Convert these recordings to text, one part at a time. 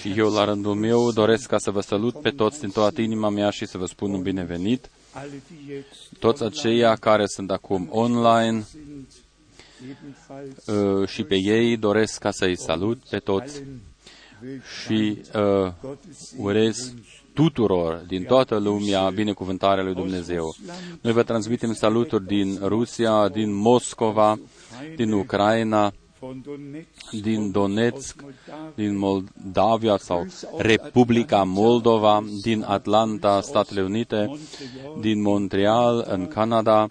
Și eu, la rândul meu, doresc ca să vă salut pe toți din toată inima mea și să vă spun un binevenit. Toți aceia care sunt acum online uh, și pe ei doresc ca să-i salut pe toți și uh, urez tuturor din toată lumea binecuvântarea lui Dumnezeu. Noi vă transmitem saluturi din Rusia, din Moscova, din Ucraina, din Donetsk, din Moldavia sau Republica Moldova, din Atlanta, Statele Unite, din Montreal, în Canada,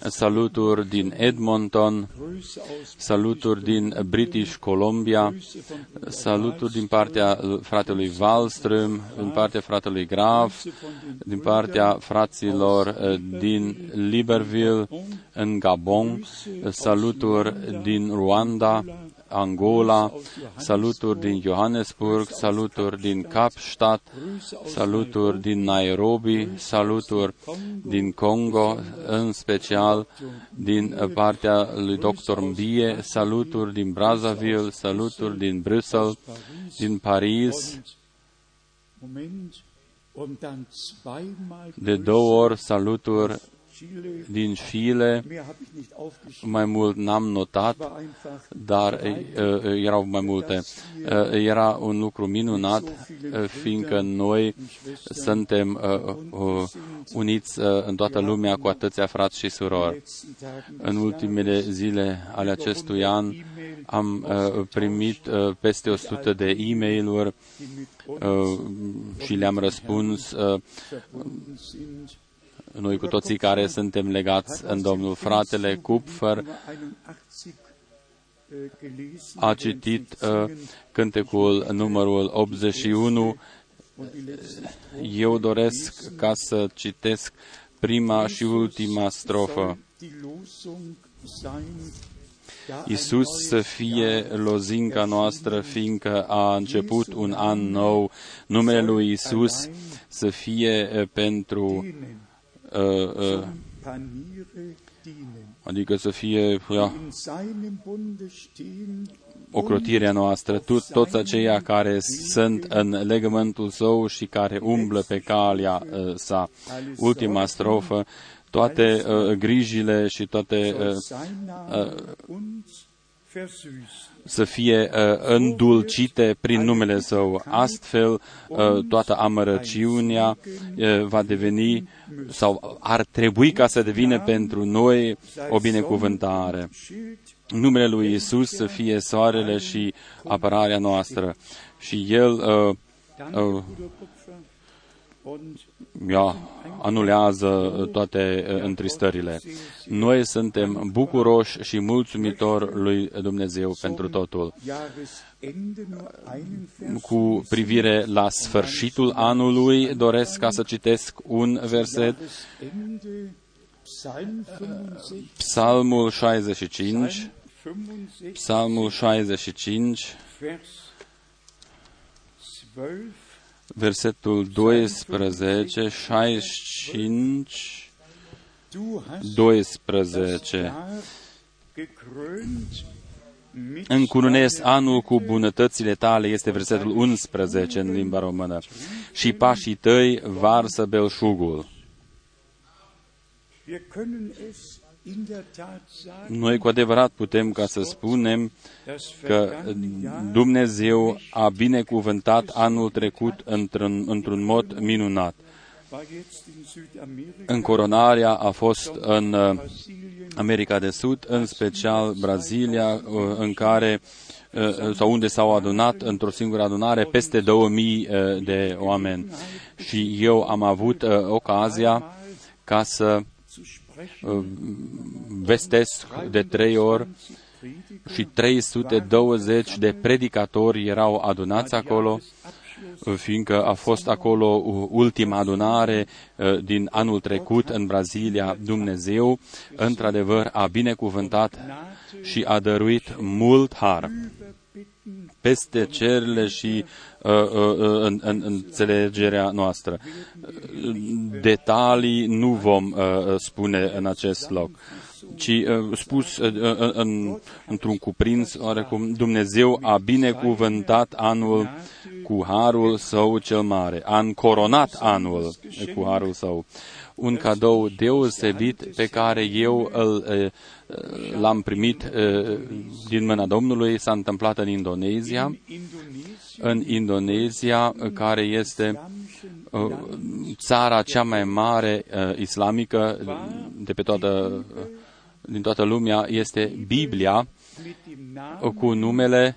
saluturi din Edmonton, saluturi din British Columbia, saluturi din partea fratelui Wallström, din partea fratelui Graf, din partea fraților eh, din Libreville, în Gabon, saluturi din Rwanda, Angola, saluturi din Johannesburg, saluturi din Kapstadt, saluturi din Nairobi, saluturi din Congo, în special din partea lui Dr. Mbie, saluturi din Brazzaville, saluturi din Bruxelles, din Paris, de două ori saluturi din Chile, mai mult n-am notat, dar uh, erau mai multe. Uh, era un lucru minunat, uh, fiindcă noi suntem uniți în toată lumea cu atâția frați și surori. În ultimele zile ale acestui an am primit peste 100 de e mail și le-am răspuns noi cu toții care suntem legați în Domnul. Fratele Kupfer a citit uh, cântecul numărul 81. Eu doresc ca să citesc prima și ultima strofă. Isus să fie lozinca noastră, fiindcă a început un an nou. Numele lui Isus să fie uh, pentru uh, uh, adică să fie ja, ocrotirea noastră, tot, toți aceia care sunt în legământul său și care umblă pe calea uh, sa. Ultima strofă, toate uh, grijile și toate uh, uh, să fie uh, îndulcite prin numele Său. Astfel, uh, toată amărăciunea uh, va deveni sau ar trebui ca să devină pentru noi o binecuvântare. Numele lui Isus să fie soarele și apărarea noastră. Și El uh, uh, ea anulează toate uh, întristările. Noi suntem bucuroși și mulțumitori lui Dumnezeu pentru totul. Cu privire la sfârșitul anului, doresc ca să citesc un verset. Psalmul 65, Psalmul 65, versetul 12, 65, 12. Încununez anul cu bunătățile tale, este versetul 11 în limba română. Și pașii tăi varsă belșugul. Noi cu adevărat putem ca să spunem că Dumnezeu a binecuvântat anul trecut într-un, într-un mod minunat. Încoronarea a fost în uh, America de Sud, în special Brazilia, uh, în care uh, sau unde s-au adunat într-o singură adunare peste 2000 de oameni. Și eu am avut ocazia ca să vestesc de trei ori și 320 de predicatori erau adunați acolo, fiindcă a fost acolo ultima adunare uh, din anul trecut în Brazilia. Dumnezeu, într-adevăr, a binecuvântat și a dăruit mult har peste cerile și uh, uh, uh, în, în înțelegerea noastră. Detalii nu vom uh, spune în acest loc, ci uh, spus uh, uh, în, într-un cuprins, oarecum, Dumnezeu a binecuvântat anul cu harul său cel mare, a încoronat anul cu harul său. Un cadou deosebit pe care eu îl, l-am primit din mâna Domnului s-a întâmplat în Indonezia, în Indonezia, care este țara cea mai mare islamică de pe toată, din toată lumea, este Biblia cu numele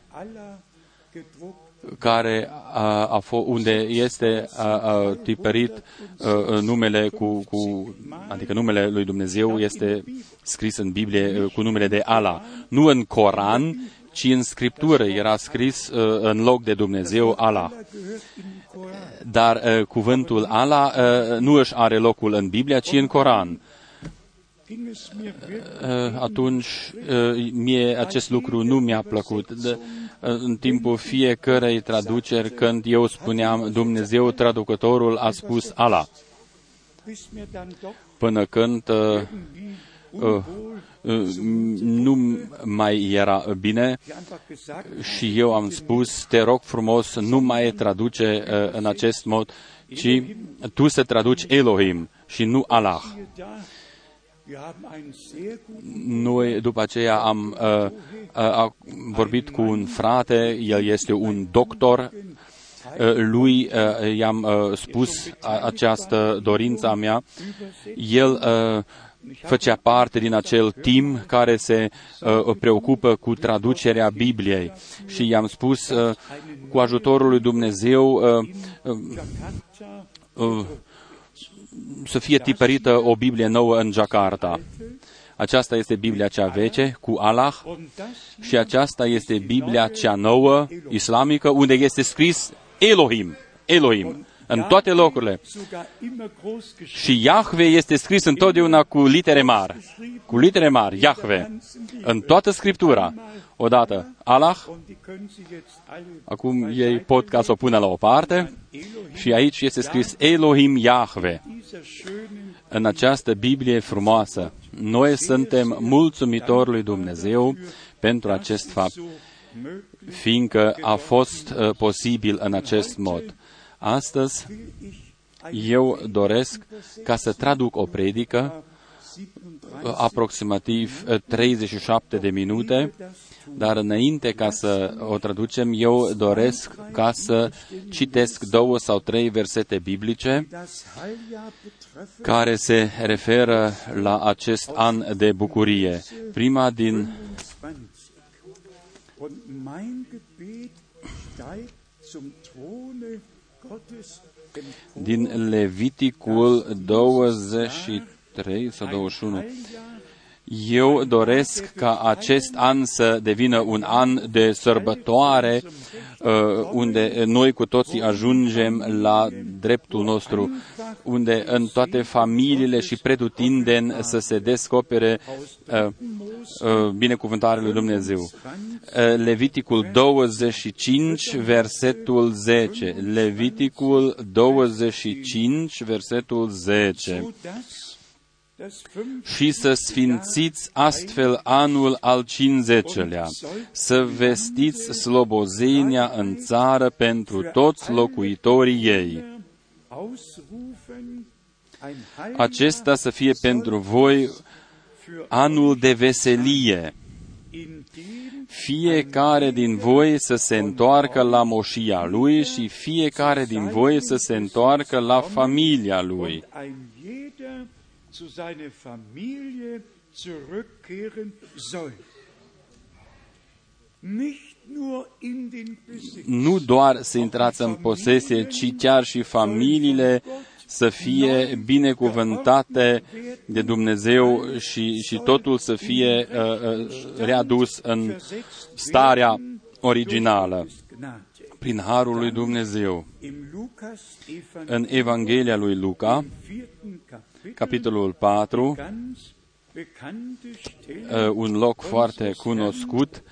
care a, a fost, unde este a, a, tipărit a, numele cu, cu, adică numele lui Dumnezeu este scris în Biblie cu numele de Allah. Nu în Coran, ci în Scriptură era scris a, în loc de Dumnezeu Allah. Dar a, cuvântul Allah a, nu își are locul în Biblie, ci în Coran atunci mie acest lucru nu mi-a plăcut. De, în timpul fiecărei traduceri, când eu spuneam Dumnezeu, traducătorul a spus Allah. Până când uh, uh, uh, nu mai era bine și eu am spus, te rog frumos, nu mai traduce uh, în acest mod, ci tu să traduci Elohim și nu Allah. Noi după aceea am uh, uh, vorbit cu un frate, el este un doctor, uh, lui uh, i-am uh, spus această dorință a mea. El uh, făcea parte din acel team care se uh, preocupă cu traducerea Bibliei și i-am spus uh, cu ajutorul lui Dumnezeu uh, uh, uh, să fie tipărită o Biblie nouă în Jakarta. Aceasta este Biblia cea veche cu Allah și aceasta este Biblia cea nouă, islamică, unde este scris Elohim. Elohim în toate locurile. Și Yahweh este scris întotdeauna cu litere mari. Cu litere mari, Yahweh. În toată Scriptura. Odată Allah, acum ei pot ca să o pună la o parte, și aici este scris Elohim Yahweh. În această Biblie frumoasă, noi suntem mulțumitori lui Dumnezeu pentru acest fapt, fiindcă a fost uh, posibil în acest mod. Astăzi eu doresc ca să traduc o predică aproximativ 37 de minute, dar înainte ca să o traducem, eu doresc ca să citesc două sau trei versete biblice care se referă la acest an de bucurie. Prima din din Leviticul 23 sau 21. Eu doresc ca acest an să devină un an de sărbătoare uh, unde noi cu toții ajungem la dreptul nostru, unde în toate familiile și pretutindeni să se descopere uh, uh, binecuvântarea lui Dumnezeu. Leviticul 25, versetul 10. Leviticul 25, versetul 10 și să sfințiți astfel anul al 50-lea, să vestiți slobozenia în țară pentru toți locuitorii ei. Acesta să fie pentru voi anul de veselie. Fiecare din voi să se întoarcă la moșia lui și fiecare din voi să se întoarcă la familia lui zu seiner Familie zurückkehren soll. Nu doar să intrați în posesie, ci chiar și familiile să fie binecuvântate de Dumnezeu și, și totul să fie uh, uh, readus în starea originală prin harul lui Dumnezeu. În Evanghelia lui Luca, capitolul 4, uh, un loc foarte cunoscut,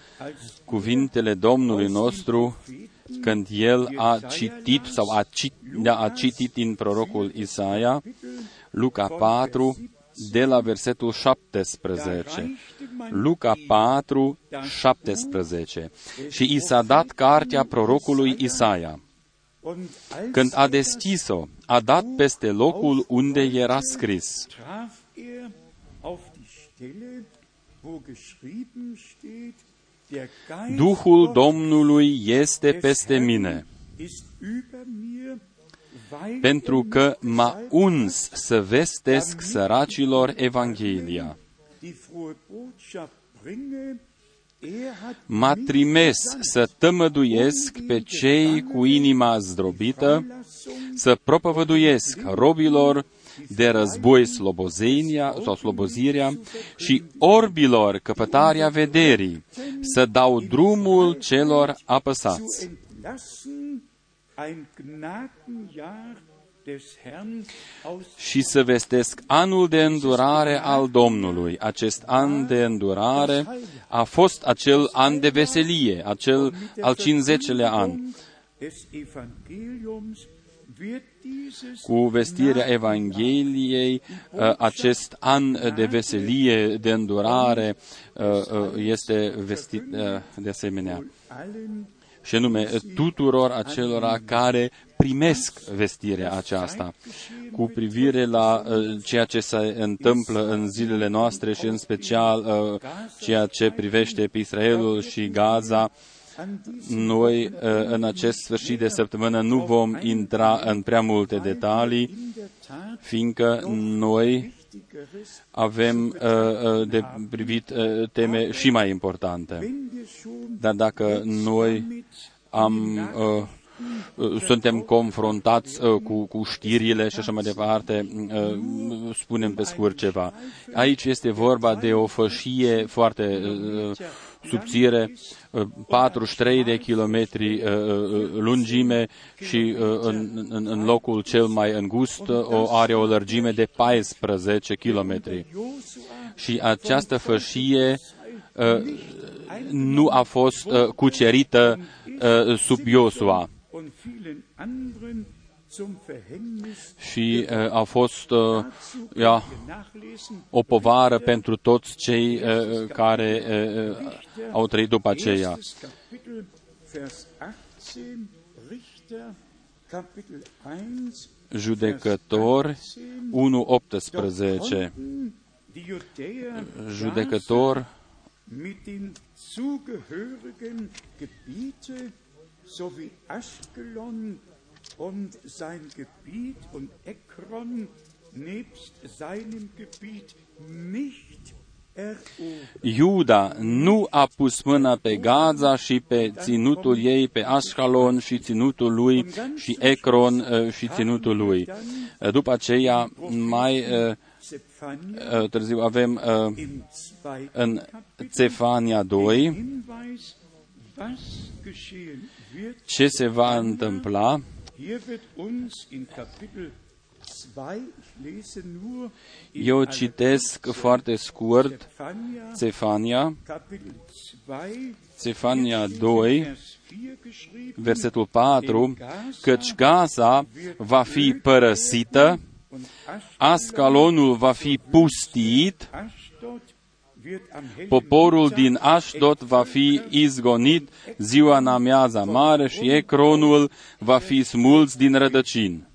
cuvintele Domnului nostru, când el a citit sau a, cit, a citit din prorocul Isaia, Luca 4, de la versetul 17. Luca 4, 17. Și i s-a dat cartea prorocului Isaia. Când a deschis-o, a dat peste locul unde era scris. Duhul Domnului este peste mine, pentru că m-a uns să vestesc săracilor Evanghelia. M-a trimis să tămăduiesc pe cei cu inima zdrobită, să propovăduiesc robilor de război slobozenia sau slobozirea și orbilor căpătarea vederii, să dau drumul celor apăsați și să vestesc anul de îndurare al Domnului. Acest an de îndurare a fost acel an de veselie, acel al 50-lea an. Cu vestirea Evangheliei, uh, acest an de veselie, de îndurare, uh, uh, este vestit de asemenea și anume tuturor acelora care primesc vestirea aceasta cu privire la uh, ceea ce se întâmplă în zilele noastre și în special uh, ceea ce privește pe Israelul și Gaza. Noi uh, în acest sfârșit de săptămână nu vom intra în prea multe detalii, fiindcă noi avem uh, uh, de privit uh, teme și mai importante. Dar dacă noi am uh, uh, suntem confruntați uh, cu, cu știrile și așa mai departe, uh, spunem pe scurt ceva. Aici este vorba de o fășie foarte uh, subțire, 43 uh, de kilometri uh, uh, lungime și în, în, în locul cel mai îngust o are o lărgime de 14 kilometri. Și această fășie nu a fost cucerită sub Iosua și uh, a fost uh, ja, o povară pentru toți cei uh, care uh, au trăit după aceea. Judecător. 1.18 Judecător Iuda nu a pus mâna pe Gaza și pe ținutul ei, pe Ashkelon și ținutul lui și Ekron uh, și ținutul lui. Uh, după aceea, mai uh, târziu avem în Cefania 2 ce se va întâmpla? Eu citesc foarte scurt Cefania, Cefania 2, versetul 4, căci Gaza va fi părăsită, Ascalonul va fi pustit, Poporul din Ashdod va fi izgonit ziua în amiaza mare și Ecronul va fi smulț din rădăcini.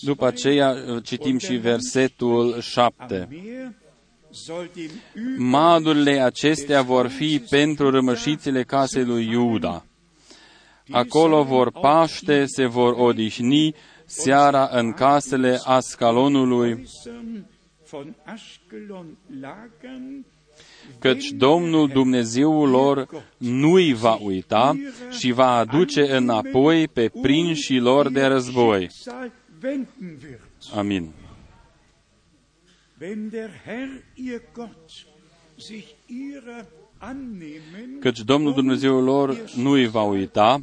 După aceea uh, citim și versetul 7. Madurile acestea vor fi pentru rămășițele casei lui Iuda. Acolo vor paște, se vor odihni, seara în casele Ascalonului, căci Domnul Dumnezeul lor nu-i va uita și va aduce înapoi pe prinșii lor de război. Amin. Wenn der Herr ihr Gott sich ihrer căci Domnul Dumnezeul lor nu îi va uita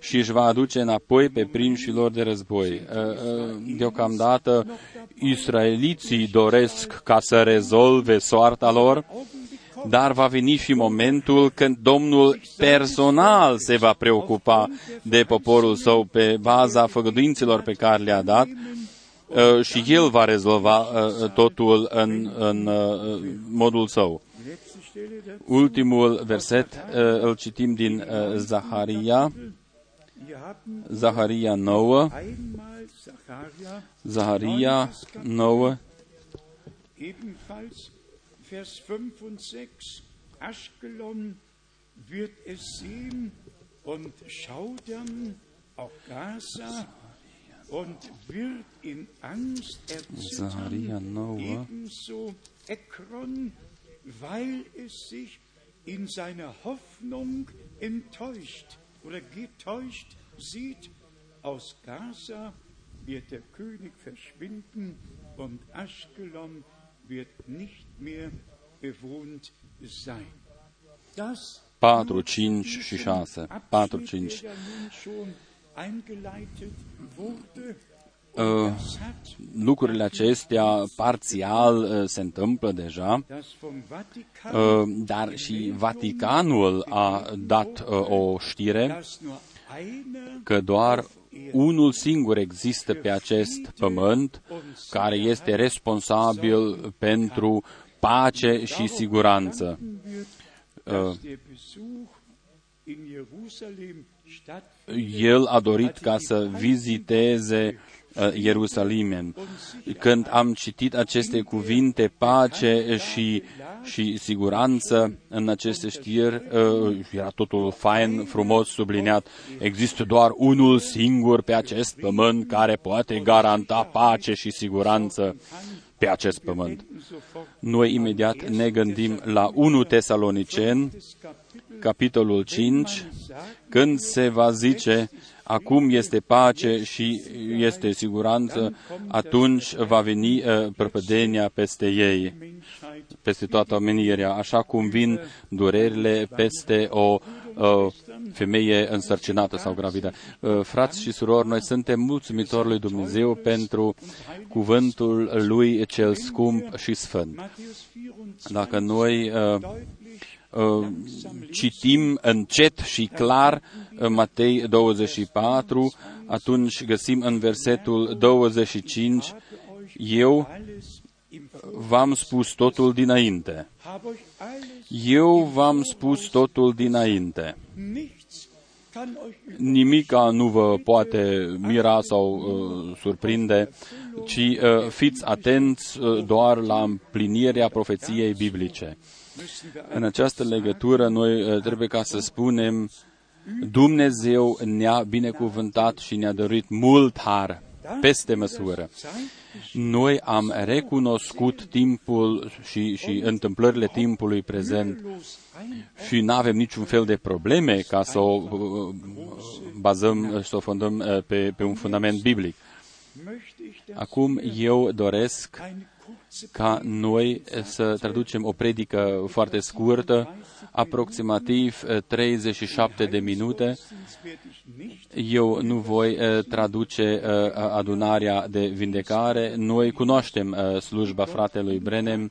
și își va aduce înapoi pe prinșii lor de război. Uh, uh, deocamdată, israeliții doresc ca să rezolve soarta lor, dar va veni și momentul când Domnul personal se va preocupa de poporul său pe baza făgăduinților pe care le-a dat uh, și El va rezolva uh, totul în, în uh, modul său. Ultimul verset uh, îl citim din uh, Zaharia, Zaharia 9, einmal Zacharia, Zaharia 9, ebenfalls Vers 5 und 6. Aschkelon wird es sehen und schaudern, auch Gaza, und wird in Angst erzittern, 9. ebenso Ekron, weil es sich in seiner Hoffnung enttäuscht oder getäuscht sieht. Aus Gaza wird der König verschwinden und Aschkelon wird nicht mehr bewohnt sein. Das 4, 5 și 6. 4, Abschnitt, 5. Der da nun schon eingeleitet wurde, Uh, das hat lucrurile acestea parțial uh, se întâmplă deja, das vom Vatikan uh, dar și Vaticanul a dat uh, o știre dass nur einer că doar unul singur există pe acest pământ care este responsabil pentru pace și siguranță. wird, Uh, dass der Besuch in Jerusalem stattfindet. El a dorit ca să viziteze uh, Ierusalim. Când am citit aceste cuvinte, pace și, și siguranță în aceste știri, uh, era totul fain, frumos, subliniat. Există doar unul singur pe acest pământ care poate garanta pace și siguranță pe acest pământ. Noi imediat ne gândim la 1 Tesalonicen, capitolul 5, când se va zice, acum este pace și este siguranță, atunci va veni uh, prăpădenia peste ei, peste toată omenirea, așa cum vin durerile peste o uh, femeie însărcinată sau gravidă. Uh, frați și surori, noi suntem mulțumitori lui Dumnezeu pentru cuvântul lui cel scump și sfânt. Matthäus 24 Dacă noi uh, deutlich uh, citim încet și clar uh, Matei 24, atunci găsim în versetul 25, eu alles im v-am spus totul dinainte. habe euch alles Eu v-am spus totul dinainte. nichts kann euch Nimica nu vă poate mira sau uh, surprinde, ci uh, fiți atenți uh, doar la împlinirea profeției biblice. müssen wir În această legătură, noi uh, trebuie ca să spunem, Dumnezeu ne-a binecuvântat și ne-a dăruit mult har peste măsură. Noi am recunoscut timpul și, și întâmplările timpului prezent los ein și nu avem niciun fel de probleme ca să o uh, bazăm, să o fondăm uh, pe, pe un fundament biblic. möchte ich das Acum eu doresc eine kurze ca noi să traducem o predică foarte scurtă, aproximativ eh, 37 de minute. Gottesdienst werde ich nicht Eu nu voi eh, traduce eh, adunarea de vindecare. Noi cunoaștem eh, slujba fratelui Brenem,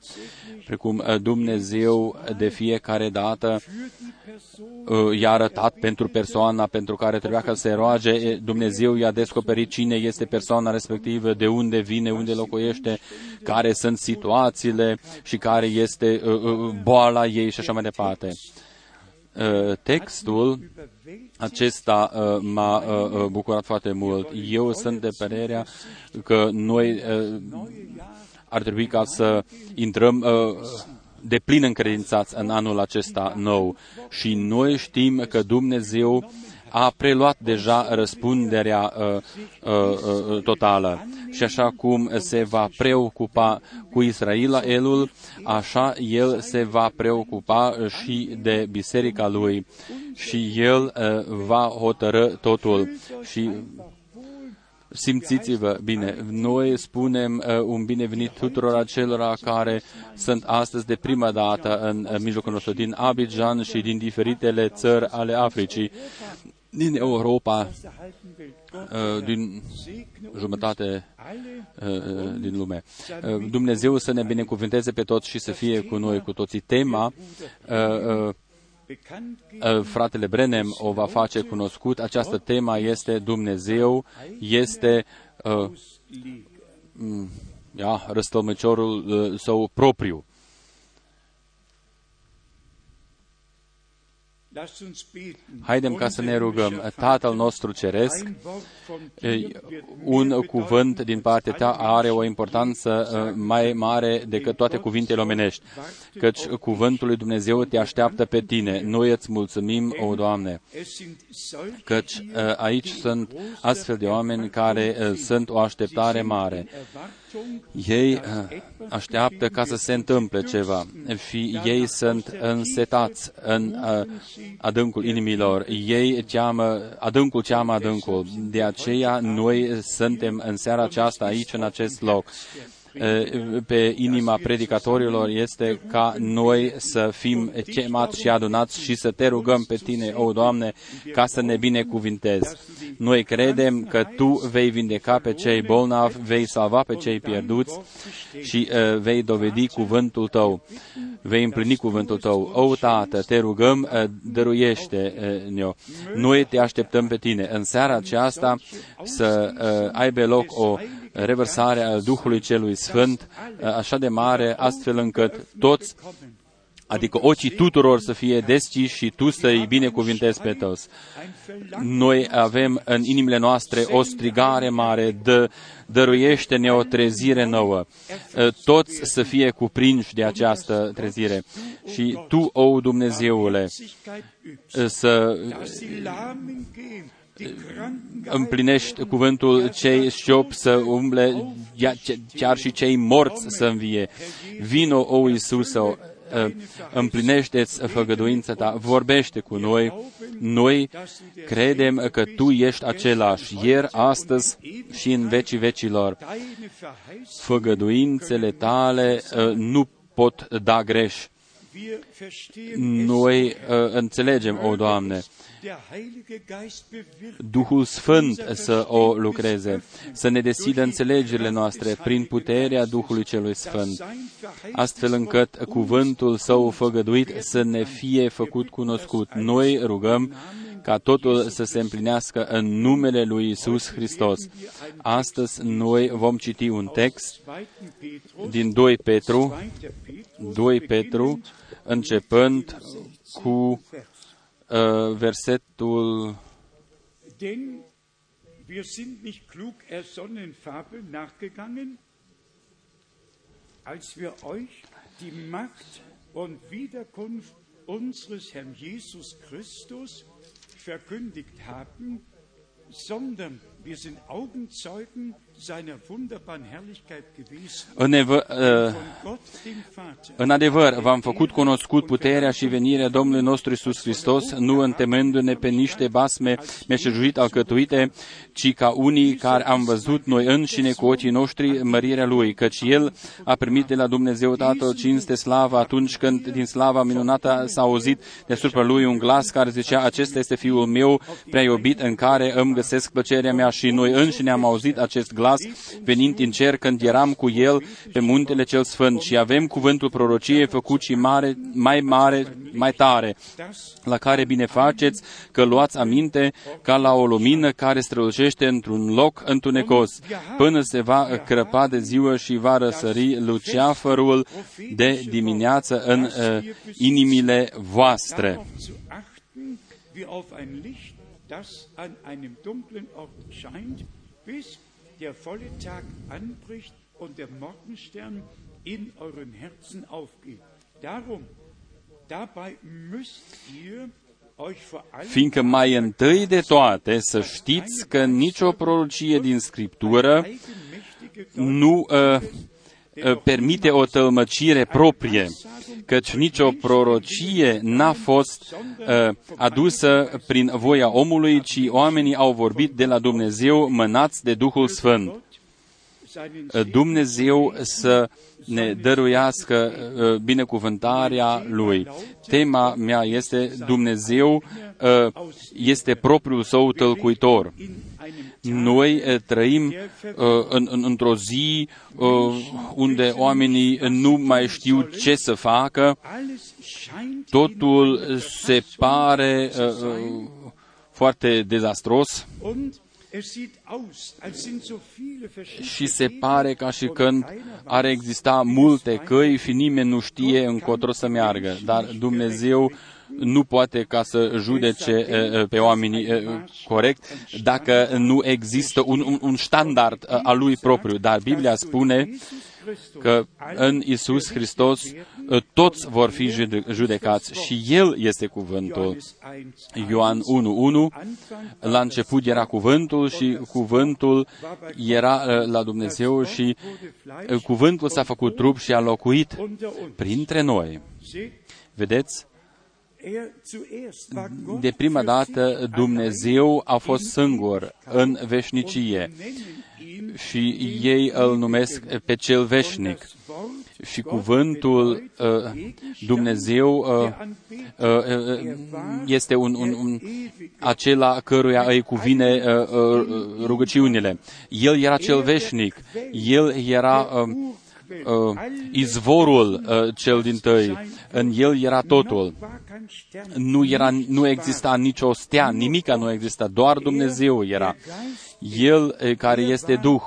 precum eh, Dumnezeu de fiecare dată für die Person uh, i-a arătat pentru persoana pentru care trebuia ca să se roage, e, Dumnezeu i-a descoperit cine este persoana respectivă, de unde vine, unde locuiește, care sunt situațiile și care este uh, uh, boala ei și așa mai departe. Uh, textul überwältigt acesta uh, m-a uh, uh, bucurat foarte mult. Eu sunt de părerea că noi uh, ar trebui ca să intrăm uh, de plin încredințați în anul acesta nou. Și noi știm că Dumnezeu a preluat deja răspunderea uh, uh, uh, totală. Și așa cum se va preocupa cu Israelul, așa El se va preocupa și de biserica Lui și El uh, va hotărâ totul. Și simțiți-vă bine. Noi spunem uh, un binevenit tuturor acelora care sunt astăzi de prima dată în uh, mijlocul nostru, din Abidjan și din diferitele țări ale Africii, din Europa, der halben Welt. Gott uh, din segne jumătate alle uh, uh, din lume. Uh, Dumnezeu să ne binecuvânteze pe toți și să fie cu noi, cu toții. Tema fratele Brenem o va face cunoscut. Această tema este Dumnezeu, este uh, auslegen. mm, ja, răstălmăciorul uh, său propriu. Haidem ca să ne rugăm. Unser Tatăl nostru ceresc, Ein Wort von eh, dir wird un mehr cuvânt bedeuten din partea als ta alle are o Menschen, importanță die eh, mai mare decât toate cuvintele omenești, căci cuvântul lui Dumnezeu te așteaptă pe tine. Noi îți mulțumim, o Doamne, Es sind solche căci hier, eh, aici die sunt große astfel de oameni care eh, Erwartung sunt o așteptare mare. Erwartung, Ei dass uh, etwas așteaptă ca să se întâmple ceva și ei sunt însetați în uh, adâncul inimilor. Ei ceamă, adâncul ceamă adâncul. De aceea noi suntem în seara aceasta aici, în acest loc. Uh, Pe inima predicatorilor este ca noi să fim chemați și adunați și să te rugăm pe tine, o Doamne, ca să ne binecuvintezi. Noi credem că Tu vei vindeca pe cei bolnavi, vei salva pe cei pierduți și uh, vei dovedi cuvântul Tău, vei împlini cuvântul Tău. O, Tată, te rugăm, uh, dăruiește-ne-o. Noi te așteptăm pe Tine. În seara aceasta să uh, aibă loc o revărsare a Duhului Celui Sfânt uh, așa de mare, astfel încât toți Adică ochii tuturor să fie deschiși și tu să-i binecuvintezi pe toți. Noi avem în inimile noastre o strigare mare, dă, dăruiește-ne o trezire nouă. Toți să fie cuprinși de această trezire. Și tu, o Dumnezeule, să împlinești cuvântul cei șopi să umble, chiar și cei morți să învie. Vino, o Iisuse, împlinește-ți făgăduința ta, vorbește cu noi. Noi credem că Tu ești același, ieri, astăzi și în vecii vecilor. Făgăduințele Tale nu pot da greș. Noi înțelegem, o Doamne, Duhul Sfânt să o lucreze, să ne deschidă înțelegerile noastre prin puterea Duhului Celui Sfânt, astfel încât cuvântul Său făgăduit să ne fie făcut cunoscut. Noi rugăm ca totul să se împlinească în numele Lui Isus Hristos. Astăzi noi vom citi un text din 2 Petru, 2 Petru, începând cu uh, versetul Denn wir sind nicht klug ersonnen Fabel nachgegangen, als wir euch die Macht und Wiederkunft unseres Herrn Jesus Christus verkündigt haben, sondern wir sind Augenzeugen seiner wunderbaren Herrlichkeit gewesen. În, ev- uh, Von Gott, dem Vater. în adevăr, v-am făcut cunoscut puterea și venirea Domnului nostru Isus Hristos, nu întemându-ne pe niște basme meșejuit alcătuite, ci ca unii care am văzut noi înșine cu ochii noștri mărirea Lui, căci El a primit de la Dumnezeu Tatăl cinste slavă atunci când din slava minunată s-a auzit deasupra Lui un glas care zicea, acesta este Fiul meu prea iubit în care îmi găsesc plăcerea mea și noi înșine am auzit acest glas venind din cer când eram cu El pe muntele cel sfânt și avem cuvântul prorociei făcut și mare, mai mare, mai tare, la care bine faceți că luați aminte ca la o lumină care strălucește într-un loc întunecos, până se va crăpa de ziua și va răsări luceafărul de dimineață în uh, inimile voastre. darauf zu achten, wie auf ein Licht, das an einem dunklen Ort scheint, bis der volle Tag anbricht und der Morgenstern in euren Herzen aufgeht. Darum, dabei müsst ihr euch vor allem Fiindcă mai întâi de toate să știți că nicio prorocie din Scriptură eigenmächtige nu uh, uh, permite o tălmăcire proprie, căci nicio prorocie n-a fost uh, adusă prin voia omului, ci oamenii au vorbit de la Dumnezeu mânați de Duhul Sfânt. seinen Uh, Dumnezeu să ne dăruiască uh, binecuvântarea Lui. Tema mea este Dumnezeu uh, este propriul său tălcuitor. In einem Noi uh, trăim uh, în, în, într-o zi uh, unde oamenii nu mai știu ce să facă, alles scheint totul se pare uh, uh, foarte dezastros. Und și se pare ca și când ar exista multe căi și nimeni nu știe încotro să meargă, dar Dumnezeu nu poate ca să judece pe oamenii corect dacă nu există un, un, un standard al lui propriu. Dar Biblia spune că în Isus Hristos toți vor fi judecați și El este cuvântul. Ioan 1.1, la început era cuvântul și cuvântul era la Dumnezeu și cuvântul s-a făcut trup și a locuit printre noi. Vedeți? De prima dată Dumnezeu a fost singur în veșnicie și ei îl numesc pe cel veșnic. Și cuvântul uh, Dumnezeu uh, uh, este un, un, un, acela căruia îi cuvine uh, uh, rugăciunile. El era cel veșnic. El era uh, uh, izvorul uh, cel din tăi. În el era totul. Nu, era, nu exista nicio stea, nimica nu exista, doar Dumnezeu era. El care este Duh.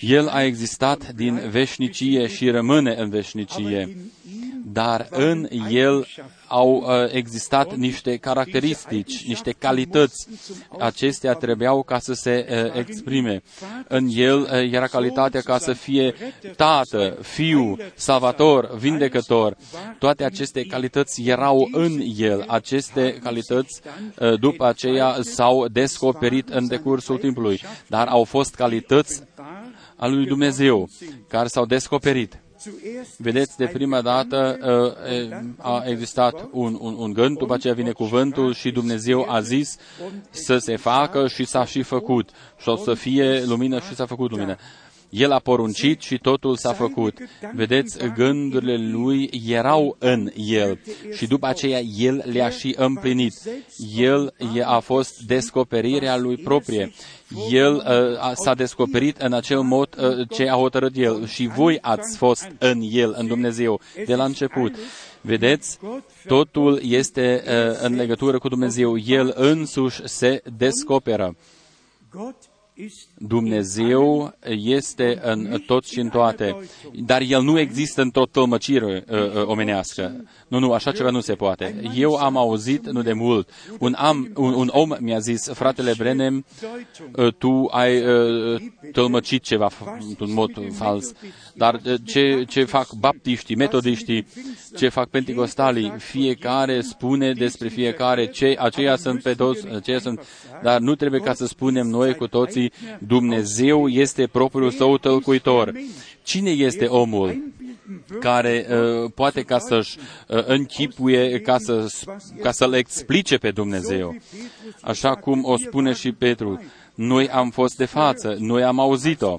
El a existat din veșnicie și rămâne în veșnicie, dar în El au uh, existat niște caracteristici, niște calități. Acestea trebuiau ca să se uh, exprime. În El uh, era calitatea ca să fie tată, fiu, salvator, vindecător. Toate aceste calități erau în El. Aceste calități după aceea s-au descoperit în decursul timpului, dar au fost calități al lui Dumnezeu care s-au descoperit. Vedeți, de prima dată uh, a existat un, un, un gând, după aceea vine cuvântul și Dumnezeu a zis să se facă și s-a și făcut. Și o să fie lumină și s-a făcut lumină. El a poruncit și totul s-a făcut. Vedeți, gândurile lui erau în el și după aceea el le-a și împlinit. El a fost descoperirea lui proprie. El uh, s-a descoperit în acel mod uh, ce a hotărât el și voi ați fost în el, în Dumnezeu, de la început. Vedeți, totul este uh, în legătură cu Dumnezeu. El însuși se descoperă. Dumnezeu este în tot și în toate, dar El nu există într-o tălmăcire uh, uh, omenească. Nu, nu, așa ceva nu se poate. Eu am auzit nu de mult, un, am, un, un om mi-a zis, fratele Brenem, uh, tu ai uh, tălmăcit ceva într-un mod fals, dar uh, ce, ce fac baptiștii, metodiștii, ce fac pentecostalii, fiecare spune despre fiecare, ce, aceia sunt pe toți, aceia sunt, dar nu trebuie ca să spunem noi cu toții, Dumnezeu este propriul său tălcuitor. Cine este omul care uh, poate ca să-și uh, închipuie, ca, să, ca să-L explice pe Dumnezeu? Așa cum o spune și Petru, noi am fost de față, noi am auzit-o.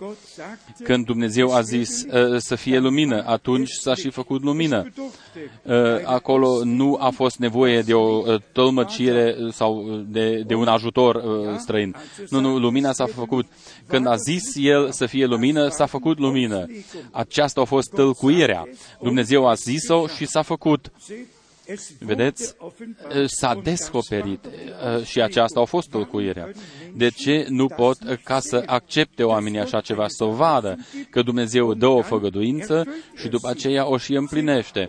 Când Dumnezeu a zis uh, să fie lumină, atunci s-a și făcut lumină. Uh, acolo nu a fost nevoie de o uh, tălmăcire sau de, de un ajutor uh, străin. Nu, nu, lumina s-a făcut. Când a zis El să fie lumină, s-a făcut lumină. Aceasta a fost tălcuirea. Dumnezeu a zis-o și s-a făcut. Vedeți, s-a descoperit și aceasta a fost tălcuirea. De ce nu pot ca să accepte oamenii așa ceva, să vadă că Dumnezeu dă o făgăduință și după aceea o și împlinește?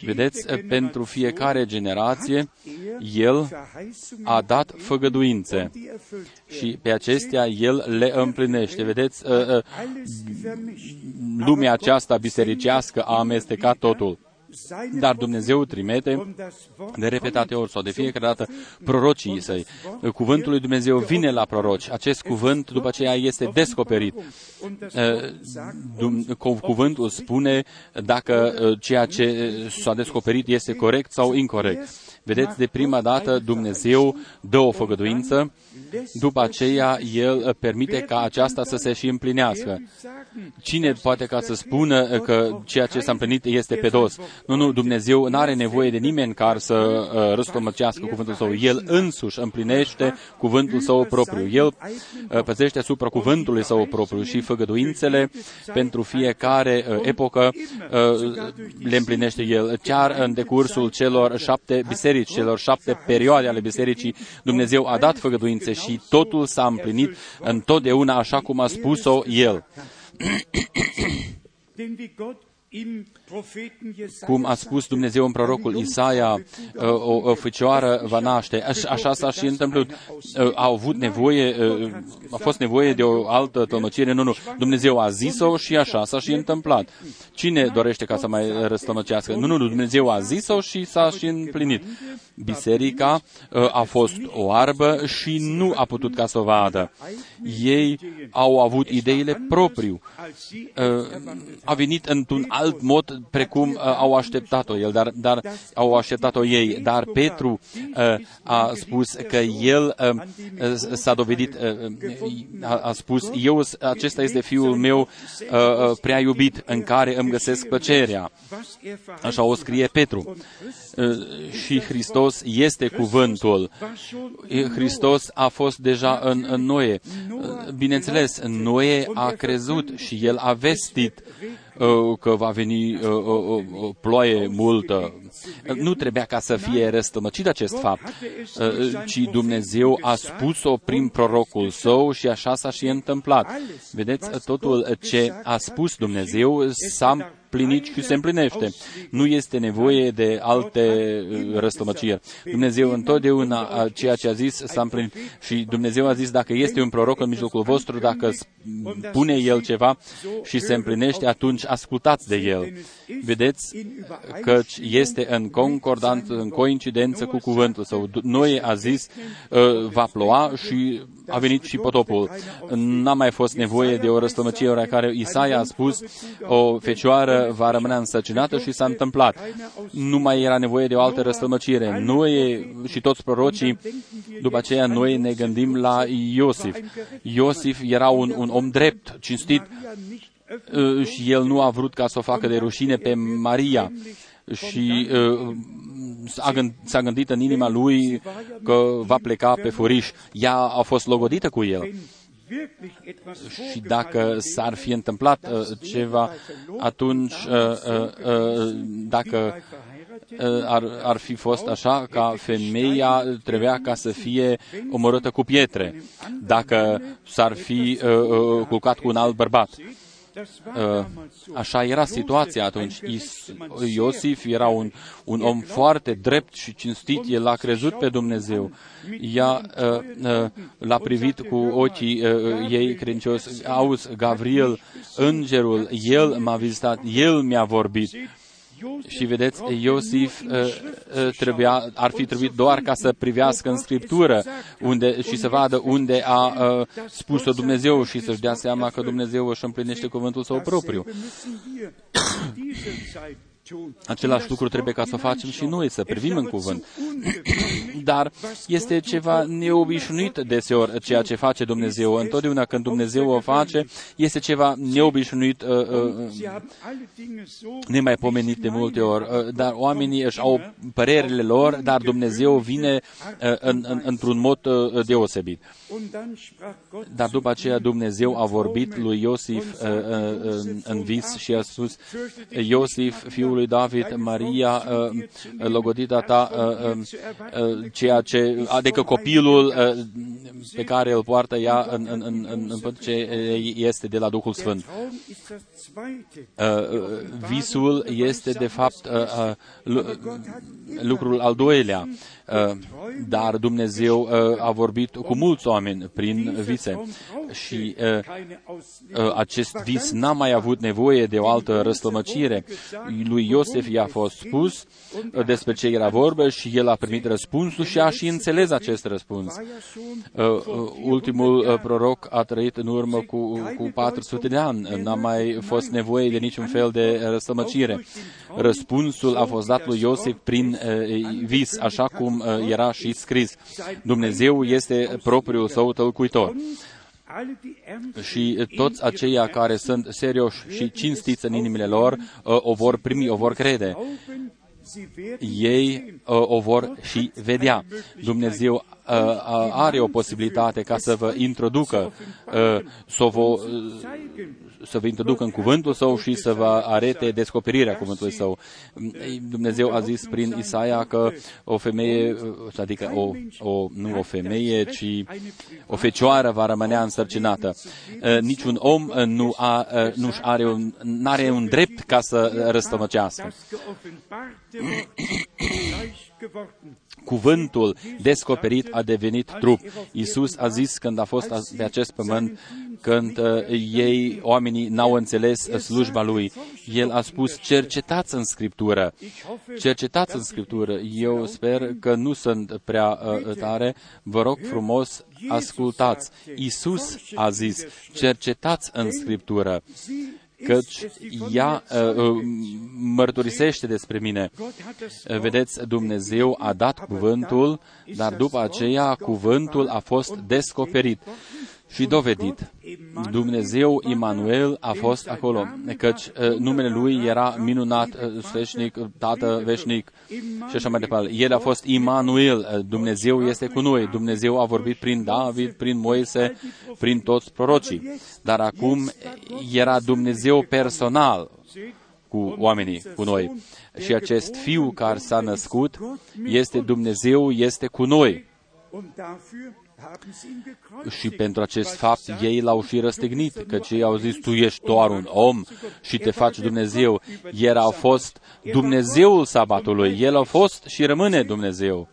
Vedeți, pentru fiecare generație, El a dat făgăduințe și pe acestea El le împlinește. Vedeți, lumea aceasta bisericească a amestecat totul. Dar Dumnezeu trimite de repetate ori sau de fiecare dată prorocii săi. Cuvântul lui Dumnezeu vine la proroci. Acest cuvânt după aceea este descoperit. Cuvântul spune dacă ceea ce s-a descoperit este corect sau incorrect. Vedeți, de prima dată Dumnezeu dă o făgăduință, după aceea El permite ca aceasta să se și împlinească. Cine poate ca să spună că ceea ce s-a împlinit este pe dos? Nu, nu, Dumnezeu nu are nevoie de nimeni care să uh, răstămăcească cuvântul său. El însuși împlinește cuvântul său propriu. El uh, păzește asupra cuvântului său propriu și făgăduințele pentru fiecare uh, epocă uh, le împlinește El. Chiar în decursul celor șapte biserici biserici, celor șapte perioade ale bisericii, Dumnezeu a dat făgăduințe și totul s-a împlinit întotdeauna așa cum a spus-o El. Cum a spus Dumnezeu în prorocul Isaia, o, o fecioară va naște. Așa s-a și întâmplat. Au avut nevoie, a fost nevoie de o altă tălmăcire. Nu, nu. Dumnezeu a zis-o și așa s-a și întâmplat. Cine dorește ca să mai răstămăcească? Nu, nu, Dumnezeu a zis-o și s-a și împlinit. Biserica a fost oarbă și nu a putut ca să o vadă. Ei au avut ideile propriu. A venit într-un alt mod precum au așteptat-o el, dar, dar au așteptat-o ei. Dar Petru a spus că el s-a dovedit, a, a spus, eu, acesta este fiul meu prea iubit, în care îmi găsesc plăcerea. Așa o scrie Petru. Și Hristos este cuvântul. Hristos a fost deja în, în Noe. Bineînțeles, Noe a crezut și el a vestit că va veni o ploaie multă. Nu trebuia ca să fie răstămăcit acest fapt, ci Dumnezeu a spus-o prin prorocul său și așa s-a și întâmplat. Vedeți, totul ce a spus Dumnezeu s-a împlinit și se împlinește. Nu este nevoie de alte uh, răstămăciri. Dumnezeu întotdeauna ceea ce a zis s-a împlinit. Și Dumnezeu a zis, dacă este un proroc în mijlocul vostru, dacă spune El ceva și se împlinește, atunci ascultați de El. Vedeți că este în concordant, în coincidență cu cuvântul său. Noi a zis, uh, va ploua și a venit și potopul. N-a mai fost nevoie de o răstămăcire care Isaia a spus, o fecioară va rămâne însăcinată și s-a întâmplat. Nu mai era nevoie de o altă răstămăcire. Noi și toți prorocii, după aceea noi ne gândim la Iosif. Iosif era un, un om drept, cinstit, și el nu a vrut ca să o facă de rușine pe Maria și uh, s-a gândit în inima lui că va pleca pe furiș. Ea a fost logodită cu el. Și dacă s-ar fi întâmplat uh, ceva, atunci, uh, uh, dacă ar, ar fi fost așa ca femeia trebuia ca să fie omorâtă cu pietre, dacă s-ar fi uh, culcat cu un alt bărbat. Uh, așa era situația atunci. Iosif era un, un om foarte drept și cinstit, el a crezut pe Dumnezeu. Ea uh, uh, l-a privit cu ochii ei credincios. Auzi, Gabriel, îngerul, el m-a vizitat, el mi-a vorbit. Și vedeți, Iosif uh, uh, trebuia, ar fi trebuit doar ca să privească în Scriptură unde, și să vadă unde a uh, spus-o Dumnezeu și să-și dea seama că Dumnezeu își împlinește cuvântul său propriu. Același lucru trebuie ca să o facem și noi, să privim în cuvânt. Dar este ceva neobișnuit deseori ceea ce face Dumnezeu. Întotdeauna când Dumnezeu o face, este ceva neobișnuit, uh, uh, nemaipomenit de multe ori. Uh, dar oamenii își au părerile lor, dar Dumnezeu vine uh, în, în, într-un mod uh, deosebit. Dar după aceea Dumnezeu a vorbit lui Iosif uh, uh, în vis și a spus, Iosif, fiul lui David, Maria, uh, logodita ta, uh, uh, ceea ce, adică copilul pe care îl poartă ea în, în, în, în, în ce este de la Duhul Sfânt. Visul este, de fapt, lucrul al doilea. Uh, dar Dumnezeu uh, a vorbit cu mulți oameni prin vise și uh, acest vis n-a mai avut nevoie de o altă răstămăcire. Lui Iosef i-a fost spus despre ce era vorbă și el a primit răspunsul și a și înțeles acest răspuns. Ultimul proroc a trăit în urmă cu, cu 400 de ani. N-a mai fost nevoie de niciun fel de răstămăcire. Răspunsul a fost dat lui Iosef prin vis, așa cum Uh, era și scris. Dumnezeu este propriul său tălcuitor. Și toți aceia care sunt serioși și cinstiți în inimile lor uh, o vor primi, o vor crede. Ei uh, o vor și vedea. Dumnezeu are o posibilitate ca să vă introducă, să vă să vă introducă în cuvântul său și să vă arete descoperirea cuvântului său. Dumnezeu a zis prin Isaia că o femeie, adică o, o, nu o femeie, ci o fecioară va rămânea însărcinată. Niciun om nu, a, nu are un, are un drept ca să răstămăcească cuvântul descoperit a devenit trup. Iisus a zis când a fost de acest pământ, când uh, ei, oamenii, n-au înțeles uh, slujba Lui, El a spus, cercetați în Scriptură, cercetați în Scriptură. Eu sper că nu sunt prea uh, tare, vă rog frumos, ascultați. Iisus a zis, cercetați în Scriptură căci ea uh, uh, mărturisește despre mine. Vedeți, Dumnezeu a dat cuvântul, dar după aceea cuvântul a fost descoperit și dovedit. Dumnezeu Immanuel a fost acolo, căci uh, numele lui era minunat, uh, sfeșnic, tată veșnic și așa mai departe. El a fost Immanuel, uh, Dumnezeu este cu noi. Dumnezeu a vorbit prin David, prin Moise, prin toți prorocii. Dar acum era Dumnezeu personal cu oamenii, cu noi. Și acest fiu care s-a născut este Dumnezeu, este cu noi. Și pentru acest fapt ei l-au și răstignit, căci ei au zis, tu ești doar un om și te faci Dumnezeu. El a fost Dumnezeul sabatului, el a fost și rămâne Dumnezeu.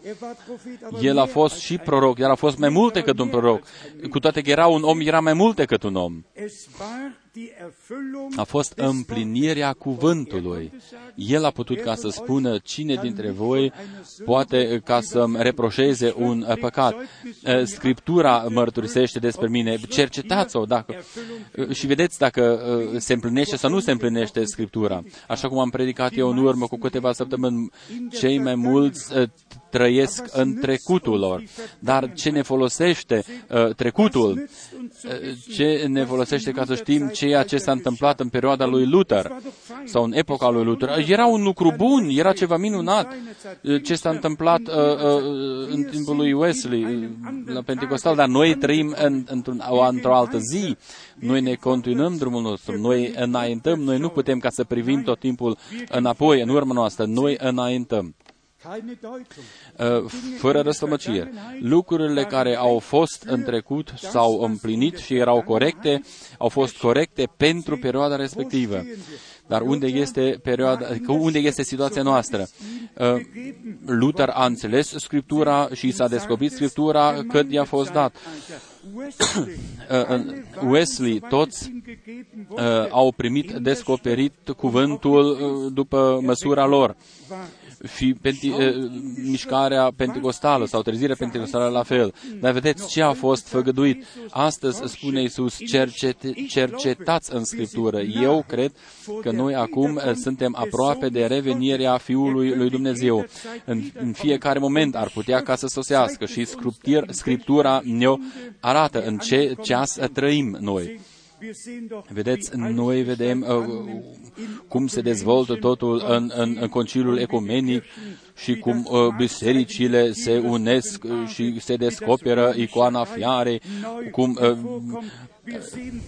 El a fost și proroc, el a fost mai mult decât un proroc. Cu toate că era un om, era mai mult decât un om a fost împlinirea cuvântului. El a putut ca să spună cine dintre voi poate ca să-mi reproșeze un păcat. Scriptura mărturisește despre mine. Cercetați-o dacă, și vedeți dacă se împlinește sau nu se împlinește Scriptura. Așa cum am predicat eu în urmă cu câteva săptămâni, cei mai mulți trăiesc în trecutul lor. Dar ce ne folosește trecutul? Ce ne folosește ca să știm ceea ce s-a întâmplat în perioada lui Luther sau în epoca lui Luther. Era un lucru bun, era ceva minunat. ce s-a întâmplat uh, uh, în timpul lui Wesley uh, la Pentecostal, dar noi trăim în, într-un, o, într-o altă zi. Noi ne continuăm drumul nostru, noi înaintăm, noi nu putem ca să privim tot timpul înapoi, în urma noastră, noi înaintăm. Uh, fără răstămăcire. Lucrurile care au fost în trecut s-au împlinit și erau corecte, au fost corecte pentru perioada respectivă. Dar unde este, perioada, unde este situația noastră? Uh, Luther a înțeles Scriptura și s-a descoperit Scriptura cât i-a fost dat. Uh, Wesley, toți au primit descoperit cuvântul după măsura lor și penti, uh, mișcarea pentecostală sau trezirea pentecostală la fel. Dar vedeți ce a fost făgăduit. Astăzi spune Iisus, cercet, cercetați în Scriptură. Eu cred că noi acum suntem aproape de revenirea Fiului lui Dumnezeu. În, în fiecare moment ar putea ca să sosească și Scriptura ne arată în ce ceas trăim noi. Vedeți, noi vedem uh, cum se dezvoltă totul în, în, în conciliul ecumenic și cum uh, bisericile se unesc uh, și se descoperă icoana fiarei, cum uh,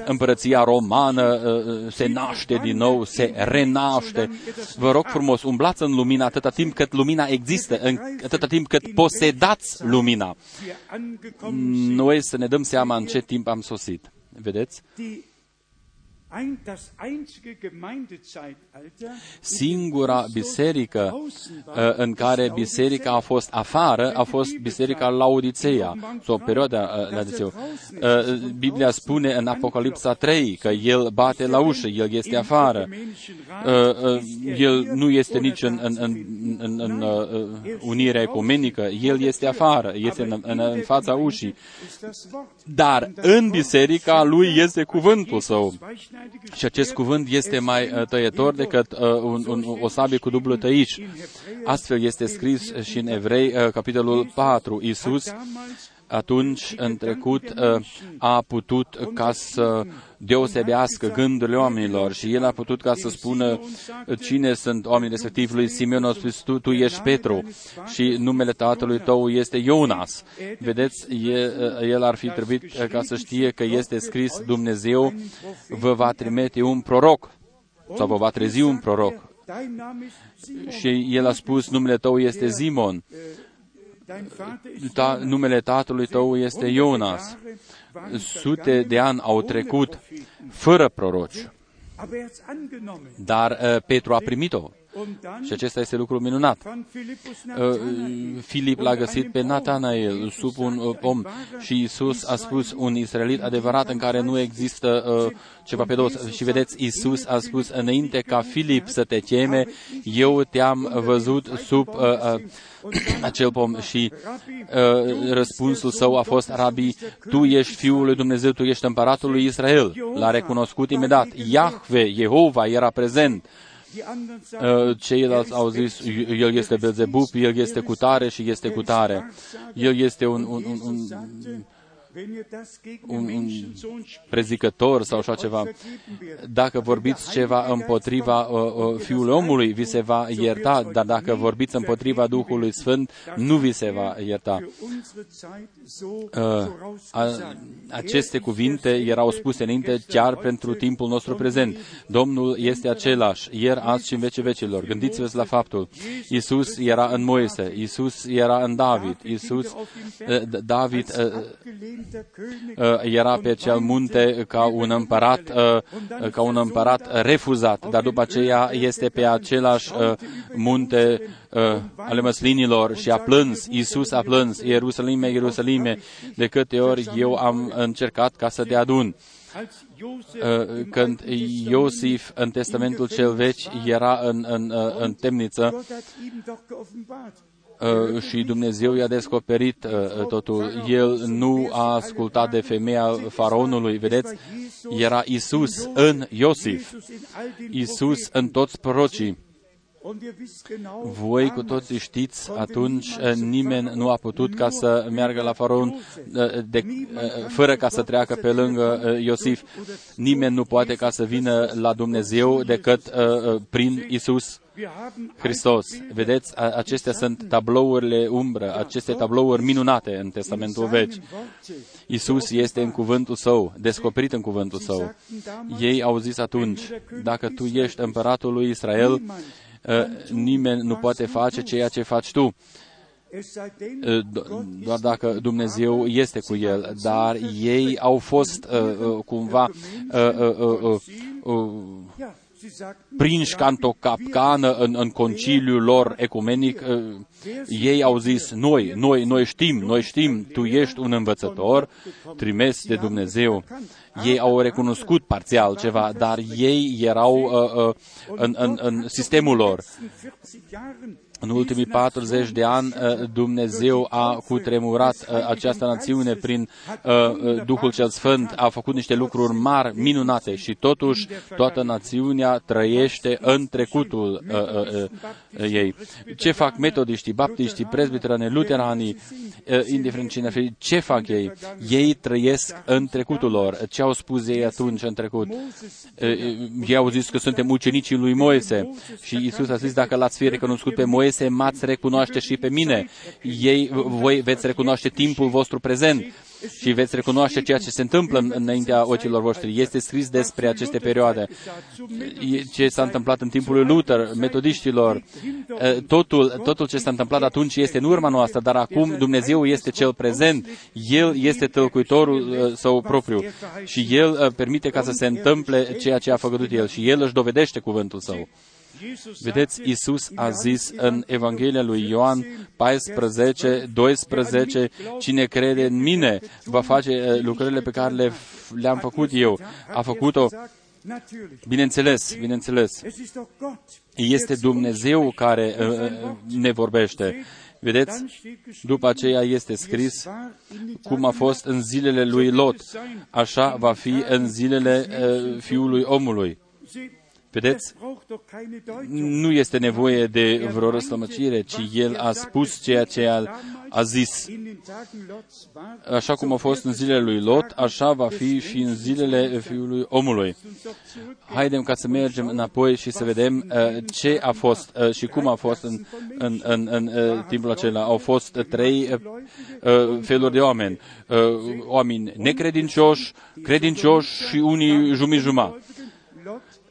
împărăția romană uh, se naște din nou, se renaște. Vă rog frumos, umblați în lumină atâta timp cât lumina există, în, atâta timp cât posedați lumina. Noi să ne dăm seama în ce timp am sosit. Vedeți? Singura biserică uh, în care biserica a fost afară a fost biserica Laodiceea, sau perioada uh, Laodiceu. Uh, Biblia spune în Apocalipsa 3 că el bate la ușă, el este afară. El nu este nici în, în, în, în, în unirea ecumenică, el este afară, este în, în, în fața ușii. Dar în biserica lui este cuvântul său. Și acest cuvânt este mai uh, tăietor decât uh, un, un, o sabie cu dublu tăiș. Astfel este scris și în Evrei, uh, capitolul 4. Iisus atunci, în trecut, uh, a putut ca să deosebească gândurile oamenilor și el a putut ca să spună cine sunt oamenii respectiv. Lui Simeon a spus, tu, tu ești Petru și numele tatălui tău este Ionas. Vedeți, el, el ar fi trebuit ca să știe că este scris Dumnezeu vă va trimite un proroc sau vă va trezi un proroc. Și el a spus, numele tău este Simon ta, numele tatălui tău este Ionas. Sute de ani au trecut fără proroci. Dar uh, Petru a primit-o. Și acesta este lucru minunat. Uh, Filip l-a găsit pe Natanael sub un uh, om și Isus a spus un israelit adevărat în care nu există uh, ceva pe dos. Și vedeți, Isus a spus înainte ca Filip să te cheme, eu te-am văzut sub uh, uh, acel pom și uh, răspunsul său a fost, Rabi, tu ești Fiul lui Dumnezeu, tu ești împăratul lui Israel. L-a recunoscut imediat. Iahve, Jehova, era prezent. Uh, ceilalți au zis, el este Belzebub, el este cutare și este cutare. El este un, un, un, un un, un prezicător sau așa ceva, dacă vorbiți ceva împotriva uh, uh, Fiului omului, vi se va ierta, dar dacă vorbiți împotriva Duhului Sfânt, nu vi se va ierta. Uh, a, aceste cuvinte erau spuse înainte chiar pentru timpul nostru prezent. Domnul este același, ieri, azi și în vece vecilor. Gândiți-vă la faptul. Iisus era în Moise, Iisus era în David, Iisus, uh, David uh, Uh, era pe acel munte ca un împărat, uh, ca un împărat refuzat, dar după aceea este pe același uh, munte ale măslinilor și a plâns, Iisus a plâns, Ierusalime, Ierusalime, de câte ori eu am încercat ca să te adun. Când Iosif în Testamentul cel vechi era în, în, în temniță, Uh, și Dumnezeu i-a descoperit uh, totul. El nu a ascultat de femeia faraonului, vedeți? Era Isus în Iosif, Isus în toți prorocii. Voi cu toții știți, atunci uh, nimeni nu a putut ca să meargă la faraon de, fără ca să treacă pe lângă Iosif. Nimeni nu poate ca să vină la Dumnezeu decât prin Isus Hristos. Vedeți, acestea sunt tablourile umbră, aceste tablouri minunate în Testamentul Vechi. Isus este în cuvântul său, descoperit în cuvântul său. Ei au zis atunci, dacă tu ești împăratul lui Israel, ă, nimeni nu poate face ceea ce faci tu. Ă, doar dacă Dumnezeu este cu el, dar ei au fost uh, cumva uh, uh, prinși ca într-o capcană în, în conciliul lor ecumenic, uh, ei au zis, noi, noi, noi știm, noi știm, tu ești un învățător trimis de Dumnezeu. Ei au recunoscut parțial ceva, dar ei erau uh, uh, în, în, în sistemul lor. În ultimii 40 de ani, uh, Dumnezeu a cutremurat uh, această națiune prin uh, Duhul cel Sfânt, a făcut niște lucruri mari, minunate și totuși toată națiunea trăiește în trecutul ei. Ce fac metodiștii, baptiștii, presbiteranii, luteranii, indiferent cine fi, ce fac ei? Ei trăiesc în trecutul lor. Ce au spus ei atunci în trecut? Ei au zis că suntem ucenicii lui Moise și Isus a zis, dacă l-ați fi recunoscut pe Moise, se m-ați recunoaște și pe mine. Ei, voi veți recunoaște timpul vostru prezent și veți recunoaște ceea ce se întâmplă înaintea ochilor voștri. Este scris despre aceste perioade. Ce s-a întâmplat în timpul lui Luther, metodiștilor, totul, totul ce s-a întâmplat atunci este în urma noastră, dar acum Dumnezeu este cel prezent. El este tălcuitorul său propriu și El permite ca să se întâmple ceea ce a făcut El și El își dovedește cuvântul său. Vedeți, Isus a zis în Evanghelia lui Ioan 14, 12, cine crede în mine va face eh, lucrările pe care le, le-am făcut eu. A făcut-o Bineînțeles, bineînțeles. Este Dumnezeu care uh, ne vorbește. Vedeți? După aceea este scris cum a fost în zilele lui Lot. Așa va fi în zilele uh, fiului omului. Vedeți, nu este nevoie de vreo răstămăcire, ci el a spus ceea ce a, a zis. Așa cum a fost în zilele lui Lot, așa va fi și în zilele fiului omului. Haidem ca să mergem înapoi și să vedem uh, ce a fost uh, și cum a fost în, în, în, în uh, timpul acela. Au fost trei uh, uh, feluri de oameni. Uh, oameni necredincioși, credincioși și unii jumii-jumătate.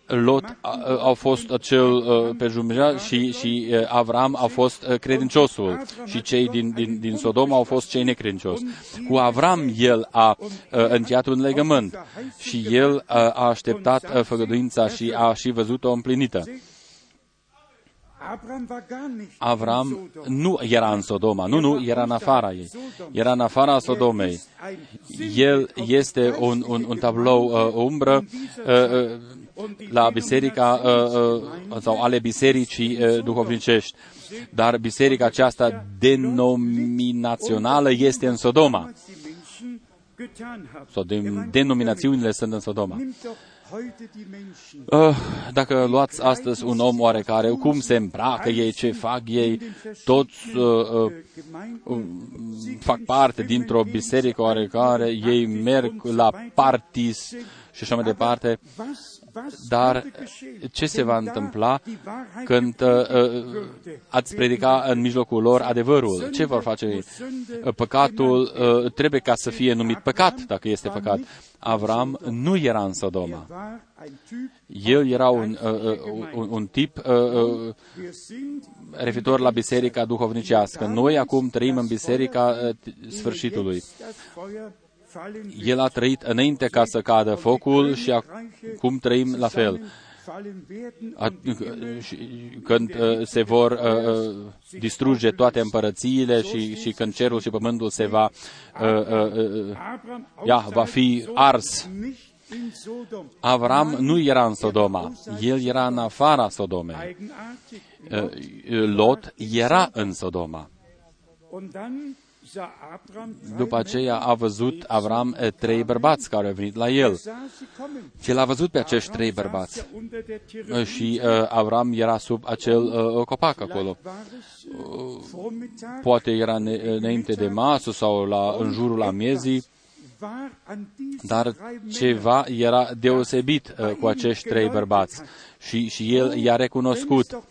Lot au fost acel uh, pe Jumea și, și uh, Avram a fost uh, credinciosul și cei din, din, din Sodom au fost cei necredincioși. Cu Avram el a încheiat un legământ și el a așteptat făgăduința și a și văzut-o împlinită. Avram nu era în Sodoma, nu, nu, era în afara ei. Era în afara Sodomei. El este un, un, un tablou uh, umbră uh, uh, la biserica uh, uh, sau ale bisericii uh, duhovnicești. Dar biserica aceasta denominațională este în Sodoma. Sau denominațiunile sunt în Sodoma. Uh, dacă luați astăzi un om oarecare, cum se îmbracă ei, ce fac ei, toți uh, uh, uh, fac parte dintr-o biserică oarecare, ei merg la partis și așa mai departe, dar ce se va întâmpla când uh, uh, ați predica în mijlocul lor adevărul? Ce vor face ei? Păcatul uh, trebuie ca să fie numit păcat, dacă este păcat. Avram nu era în Sodoma. El era un, uh, uh un, un tip uh, uh, referitor la biserica duhovnicească. Noi acum trăim în biserica uh, sfârșitului. El a trăit înainte ca să cadă focul și acum trăim la fel. Când uh, se vor uh, uh, distruge toate împărățiile și, și când cerul și pământul se va, ia, va fi ars. Avram nu era în Sodoma, el era în afara Sodomei. Lot era în Sodoma. După aceea a văzut Avram eh, trei bărbați care au venit la el. Și el a văzut pe acești trei bărbați. Eh, și uh, Avram era sub acel uh, copac acolo. Uh, poate era înainte de masă sau la, în jurul amiezii. Dar ceva era deosebit uh, cu acești trei bărbați și, și el i-a recunoscut.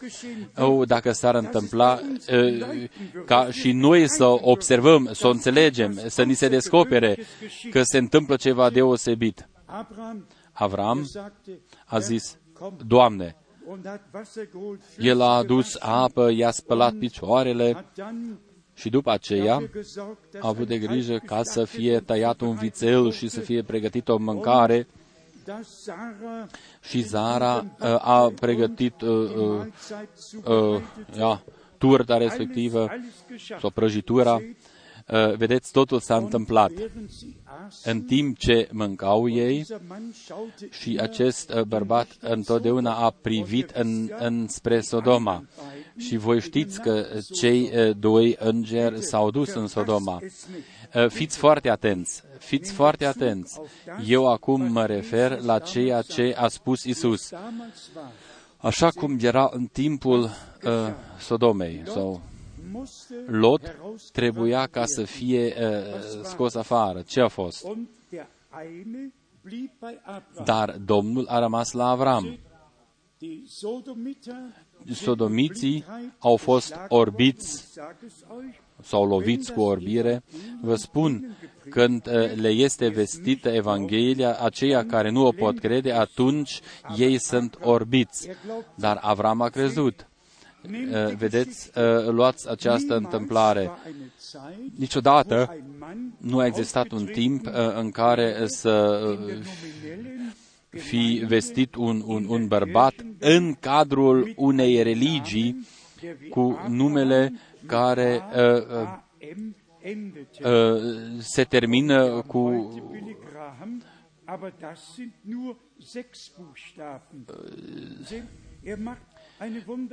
Oh, dacă s-ar întâmpla uh, ca și noi să observăm, să o înțelegem, să ni se descopere că se întâmplă ceva deosebit. Avram a zis, Doamne, el a adus apă, i-a spălat picioarele și după aceea a avut de grijă ca să fie tăiat un vițel și să fie pregătită o mâncare și Zara uh, a pregătit uh, uh, uh, ja, turta respectivă sau prăjitura. Uh, vedeți, totul s-a întâmplat în timp ce mâncau ei și acest uh, bărbat întotdeauna a privit în, înspre Sodoma. Și voi știți că cei uh, doi îngeri s-au dus în Sodoma. Uh, fiți foarte atenți, fiți foarte atenți. Eu acum mă refer la ceea ce a spus Isus. Așa cum era în timpul uh, Sodomei sau Lot trebuia ca să fie uh, scos afară. Ce a fost? Dar Domnul a rămas la Avram. Sodomiții au fost orbiți sau loviți cu orbire. Vă spun, când uh, le este vestită Evanghelia, aceia care nu o pot crede, atunci ei sunt orbiți. Dar Avram a crezut. Uh, vedeți, uh, luați această întâmplare. Niciodată nu a existat un timp în care să fi vestit un, un, un bărbat în cadrul unei religii cu numele care uh, uh, se termină cu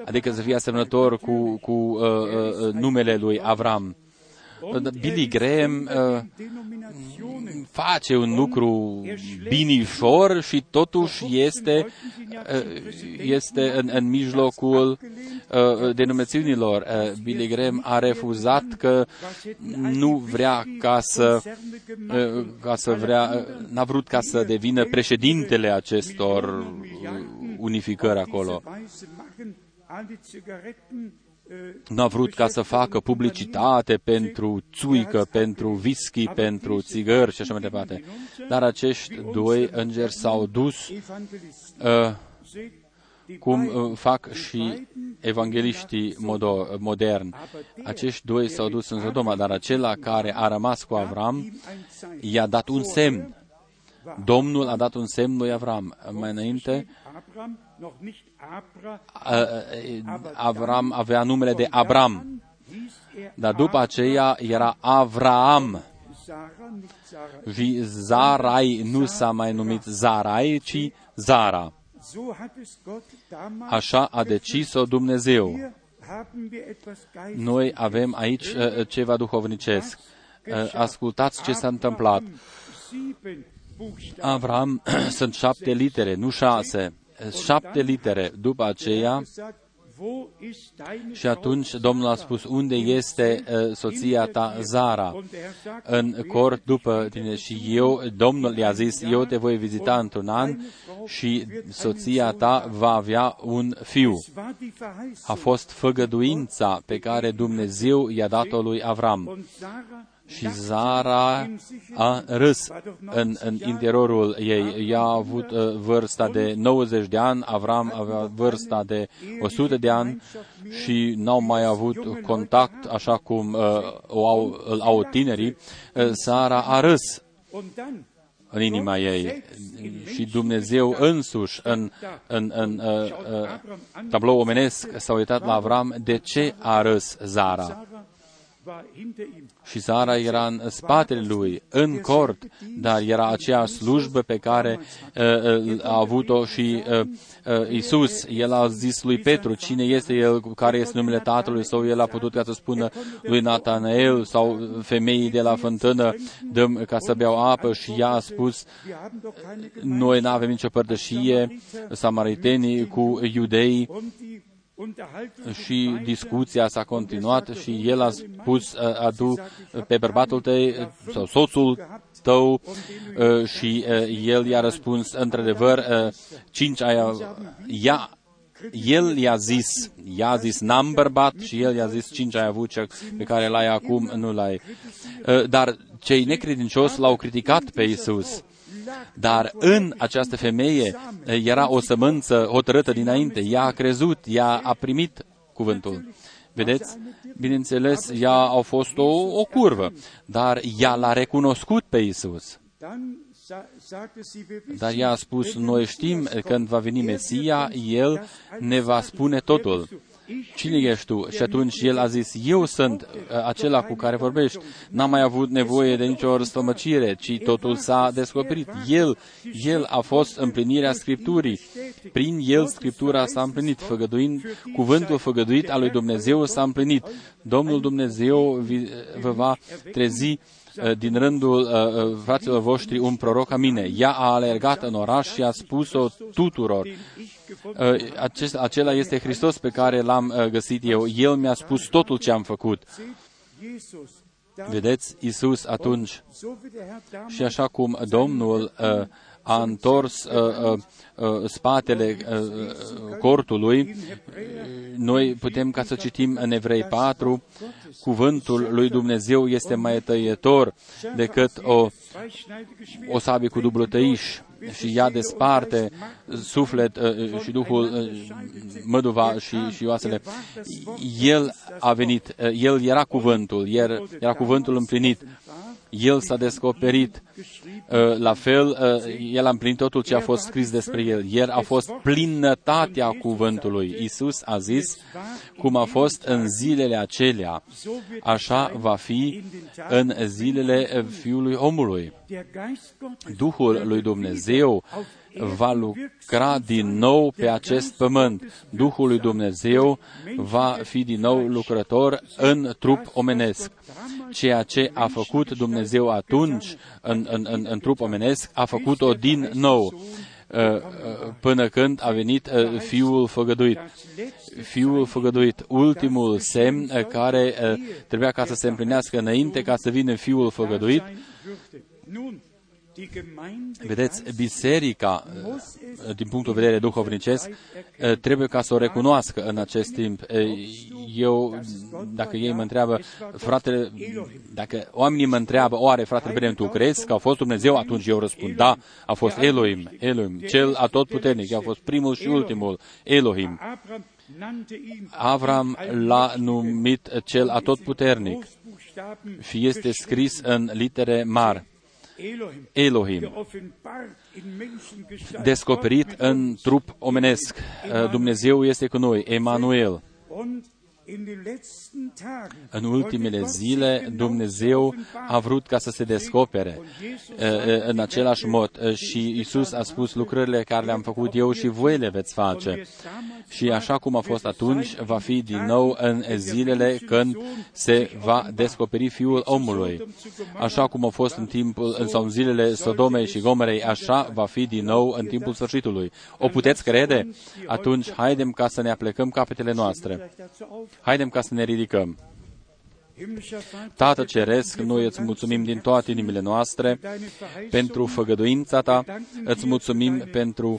adică să fie asemănător cu, cu uh, uh, numele lui Avram. Billy Graham uh, face un lucru binișor și totuși este, este în, în mijlocul denumățiunilor. Billy Graham a refuzat că nu vrea ca să, ca să vrea, n-a vrut ca să devină președintele acestor unificări acolo nu a vrut ca să facă publicitate pentru țuică, pentru whisky, pentru țigări și așa mai departe. Dar acești doi îngeri s-au dus uh, cum uh, fac și evangeliștii modo- moderni. Acești doi s-au dus în Sodoma, dar acela care a rămas cu Avram i-a dat un semn. Domnul a dat un semn lui Avram. Mai înainte, Avram avea numele de Abram, dar după aceea era Avraam. Și Zarai nu s-a mai numit Zarai, ci Zara. Așa a decis-o Dumnezeu. Noi avem aici uh, ceva duhovnicesc. Uh, ascultați ce s-a întâmplat. Avram sunt șapte litere, nu șase șapte litere. După aceea, și atunci Domnul a spus, unde este uh, soția ta, Zara? În cort după tine. Și eu, Domnul i-a zis, eu te voi vizita într-un an și soția ta va avea un fiu. A fost făgăduința pe care Dumnezeu i-a dat-o lui Avram și Zara a râs în, în interiorul ei. Ea a avut uh, vârsta de 90 de ani, Avram avea vârsta de 100 de ani și n-au mai avut contact așa cum uh, o au, îl au tinerii. Uh, Sara a râs în inima ei și Dumnezeu însuși în, în, în uh, uh, tablou omenesc s-a uitat la Avram de ce a râs Zara. Și Sara era în spatele lui, în cort, dar era aceea slujbă pe care uh, uh, a avut-o și uh, uh, Isus. El a zis lui Petru, cine este el, care este numele tatălui sau el a putut ca să spună lui Natanael sau femeii de la fântână, dăm ca să beau apă. Și ea a spus, noi nu avem nicio părtășie, samaritenii cu iudeii, și discuția s-a continuat și el a spus, adu pe bărbatul tău sau soțul tău și el i-a răspuns, într-adevăr, cinci aia, ea, el i-a zis, i-a zis, n-am bărbat. și el i-a zis, cinci ai avut, cea pe care l-ai acum, nu l-ai. Dar cei necredincioși l-au criticat pe Isus. Dar în această femeie era o sămânță hotărâtă dinainte. Ea a crezut, ea a primit cuvântul. Vedeți? Bineînțeles, ea a fost o, o curvă, dar ea l-a recunoscut pe Isus. Dar ea a spus, noi știm că când va veni Mesia, El ne va spune totul cine ești tu? Și atunci el a zis, eu sunt uh, acela cu care vorbești. N-am mai avut nevoie de nicio răstămăcire, ci totul s-a descoperit. El, el a fost împlinirea Scripturii. Prin el Scriptura s-a împlinit, făgăduind, cuvântul făgăduit al lui Dumnezeu s-a împlinit. Domnul Dumnezeu vă va trezi uh, din rândul uh, uh, fraților voștri un proroc ca mine. Ea a alergat în oraș și a spus-o tuturor. Uh, acest, acela este Hristos pe care l-am uh, găsit eu. El mi-a spus totul ce am făcut. Vedeți, Isus atunci, și așa cum Domnul uh, a întors uh, uh, uh, spatele uh, cortului, noi putem ca să citim în Evrei 4, cuvântul lui Dumnezeu este mai tăietor decât o, o sabie cu dublu tăiș și ea desparte suflet uh, și Duhul, uh, măduva și, și oasele. El a venit, uh, El era cuvântul, El era cuvântul împlinit. El s-a descoperit uh, la fel, uh, El a împlinit totul ce a fost scris despre El. El a fost plinătatea cuvântului. Isus a zis, cum a fost în zilele acelea, așa va fi în zilele Fiului Omului. Duhul lui Dumnezeu va lucra din nou pe acest pământ. Duhul lui Dumnezeu va fi din nou lucrător în trup omenesc. Ceea ce a făcut Dumnezeu atunci în, în, în, în trup omenesc, a făcut-o din nou până când a venit Fiul făgăduit. Fiul făgăduit, ultimul semn care trebuia ca să se împlinească înainte ca să vină Fiul făgăduit, Vedeți, biserica, din punctul de vedere duhovnicesc, trebuie ca să o recunoască în acest timp. Eu, dacă ei mă întreabă, fratele, dacă oamenii mă întreabă, oare fratele Brenem, tu crezi că a fost Dumnezeu? Atunci eu răspund, da, a fost Elohim, Elohim, cel atotputernic, a fost primul și ultimul, Elohim. Avram l-a numit cel atotputernic și este scris în litere mari. Elohim, descoperit în trup omenesc. Dumnezeu este cu noi, Emanuel. În ultimele zile, Dumnezeu a vrut ca să se descopere în același mod și Isus a spus lucrările care le-am făcut eu și voi le veți face. Și așa cum a fost atunci, va fi din nou în zilele când se va descoperi Fiul omului. Așa cum a fost în timpul, în, sau în zilele Sodomei și Gomerei, așa va fi din nou în timpul sfârșitului. O puteți crede? Atunci, haidem ca să ne aplecăm capetele noastre. Haidem ca să ne ridicăm. Tată Ceresc, noi îți mulțumim din toate inimile noastre pentru făgăduința ta, îți mulțumim pentru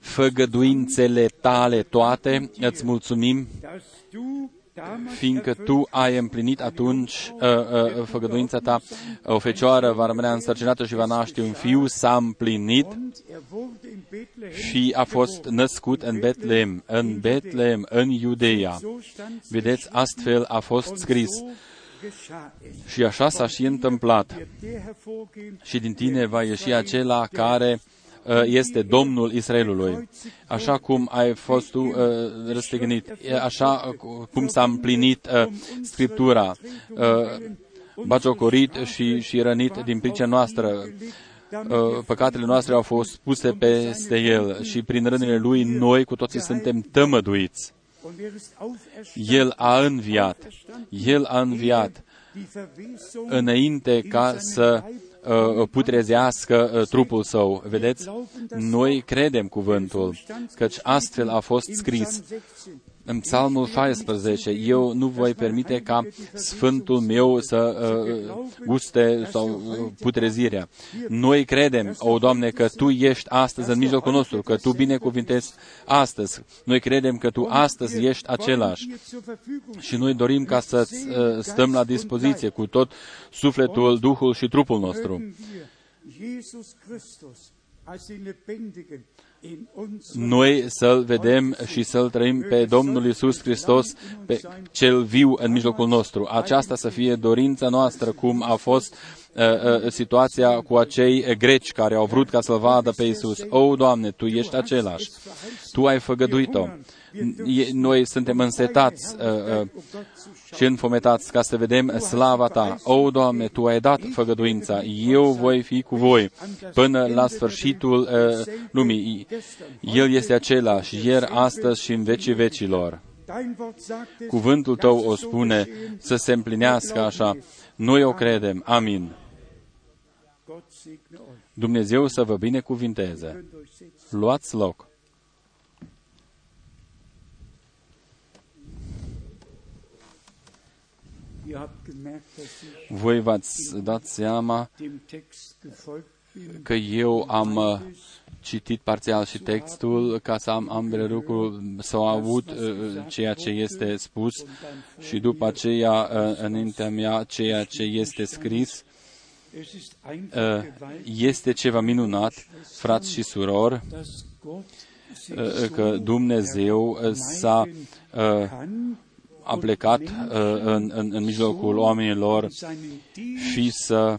făgăduințele tale toate, îți mulțumim fiindcă tu ai împlinit atunci uh, uh, făgăduința ta, o fecioară va rămâne însărcinată și va naște un fiu, s-a împlinit și a fost născut în Betlehem, în Betlehem, în Iudeia. Vedeți, astfel a fost scris. Și așa s-a și întâmplat. Și din tine va ieși acela care Uh, este Domnul Israelului. Așa cum ai fost tu uh, răstignit, așa cum s-a împlinit uh, Scriptura, bagiocorit și, și rănit din pricina noastră. Păcatele noastre au fost puse peste El și prin rănile Lui noi cu toții suntem tămăduiți. El a înviat. El a înviat înainte ca să Uh, putrezească uh, trupul său. Vedeți? Noi credem cuvântul, căci astfel a fost scris. În Psalmul 16, eu nu voi permite ca Sfântul meu să uh, guste sau uh, putrezirea. Noi credem, o Doamne, că Tu ești astăzi în mijlocul nostru, că Tu binecuvintezi astăzi. Noi credem că Tu astăzi ești același. Și noi dorim ca să uh, stăm la dispoziție cu tot sufletul, Duhul și trupul nostru noi să-L vedem și să-L trăim pe Domnul Isus Hristos, pe cel viu în mijlocul nostru. Aceasta să fie dorința noastră, cum a fost uh, uh, situația cu acei greci care au vrut ca să-L vadă pe Isus. O, Doamne, Tu ești același. Tu ai făgăduit-o noi suntem însetați uh, uh, și înfometați ca să vedem slava Ta. O, Doamne, Tu ai dat făgăduința, eu voi fi cu voi până la sfârșitul uh, lumii. El este același, ieri, astăzi și în vecii vecilor. Cuvântul Tău o spune să se împlinească așa. Noi o credem. Amin. Dumnezeu să vă binecuvinteze. Luați loc. Voi v-ați dat seama că eu am uh, citit parțial și textul ca să am ambele lucruri, să au avut uh, ceea ce este spus și după aceea uh, înaintea mea ceea ce este scris. Este ceva minunat, frați și surori, că Dumnezeu s-a a plecat uh, în, în, în mijlocul oamenilor și să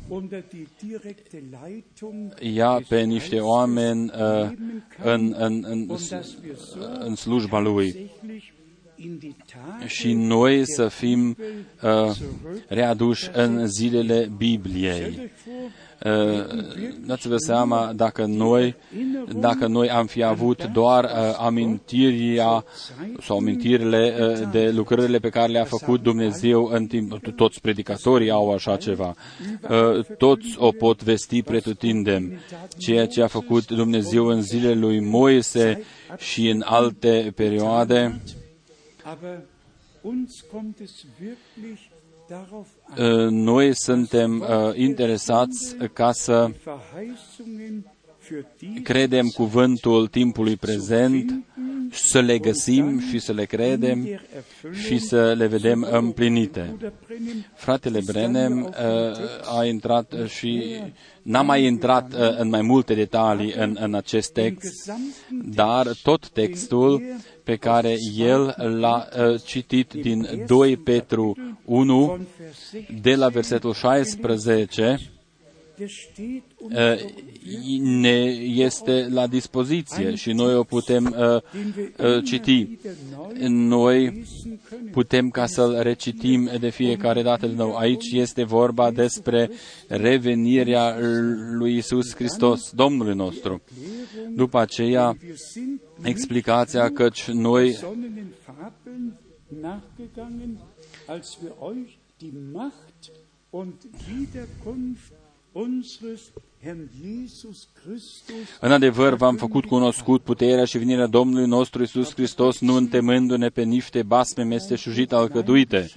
ia pe niște oameni uh, în, în, în, în slujba lui și noi să fim uh, readuși în zilele Bibliei. Dați-vă seama dacă noi, dacă noi am fi avut doar uh, amintirea sau amintirile uh, de lucrările pe care le-a făcut Dumnezeu în timp, toți predicatorii au așa ceva, uh, toți o pot vesti pretutindem, ceea ce a făcut Dumnezeu în zilele lui Moise și în alte perioade, noi suntem uh, interesați ca să credem cuvântul timpului prezent, să le găsim și să le credem și să le vedem împlinite. Fratele Brenem uh, a intrat și n-a mai intrat uh, în mai multe detalii în, în acest text, dar tot textul pe care el l-a uh, citit din 2 Petru 1, de la versetul 16, uh, ne este la dispoziție și noi o putem uh, uh, citi. Noi putem ca să-l recitim de fiecare dată de nou. Aici este vorba despre revenirea lui Isus Hristos, Domnului nostru. După aceea, explicația căci noi în adevăr, v-am făcut cunoscut puterea și venirea Domnului nostru Isus Hristos, nu întemându-ne pe niște basme mesteșujite alcăduite,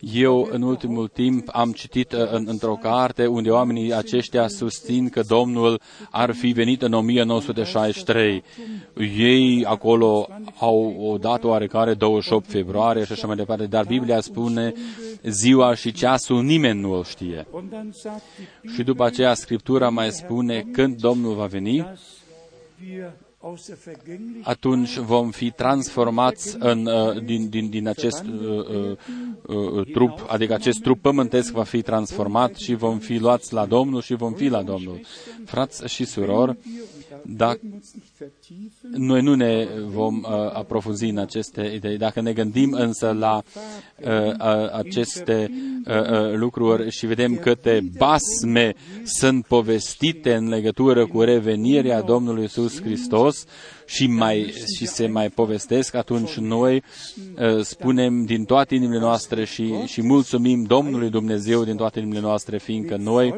eu, în ultimul timp, am citit uh, în, într-o carte unde oamenii aceștia susțin că Domnul ar fi venit în 1963. Ei acolo au o dată oarecare 28 februarie și așa mai departe, dar Biblia spune ziua și ceasul nimeni nu o știe. Și după aceea Scriptura mai spune când Domnul va veni, atunci vom fi transformați în, uh, din, din, din acest uh, uh, uh, trup, adică acest trup pământesc va fi transformat și vom fi luați la Domnul și vom fi la Domnul. Frați și surori, dacă noi nu ne vom uh, aprofunzi în aceste idei. Dacă ne gândim însă la uh, aceste uh, uh, lucruri și vedem câte basme sunt povestite în legătură cu revenirea Domnului Iisus Hristos și, mai, și se mai povestesc, atunci noi uh, spunem din toate inimile noastre și, și mulțumim Domnului Dumnezeu din toate inimile noastre, fiindcă noi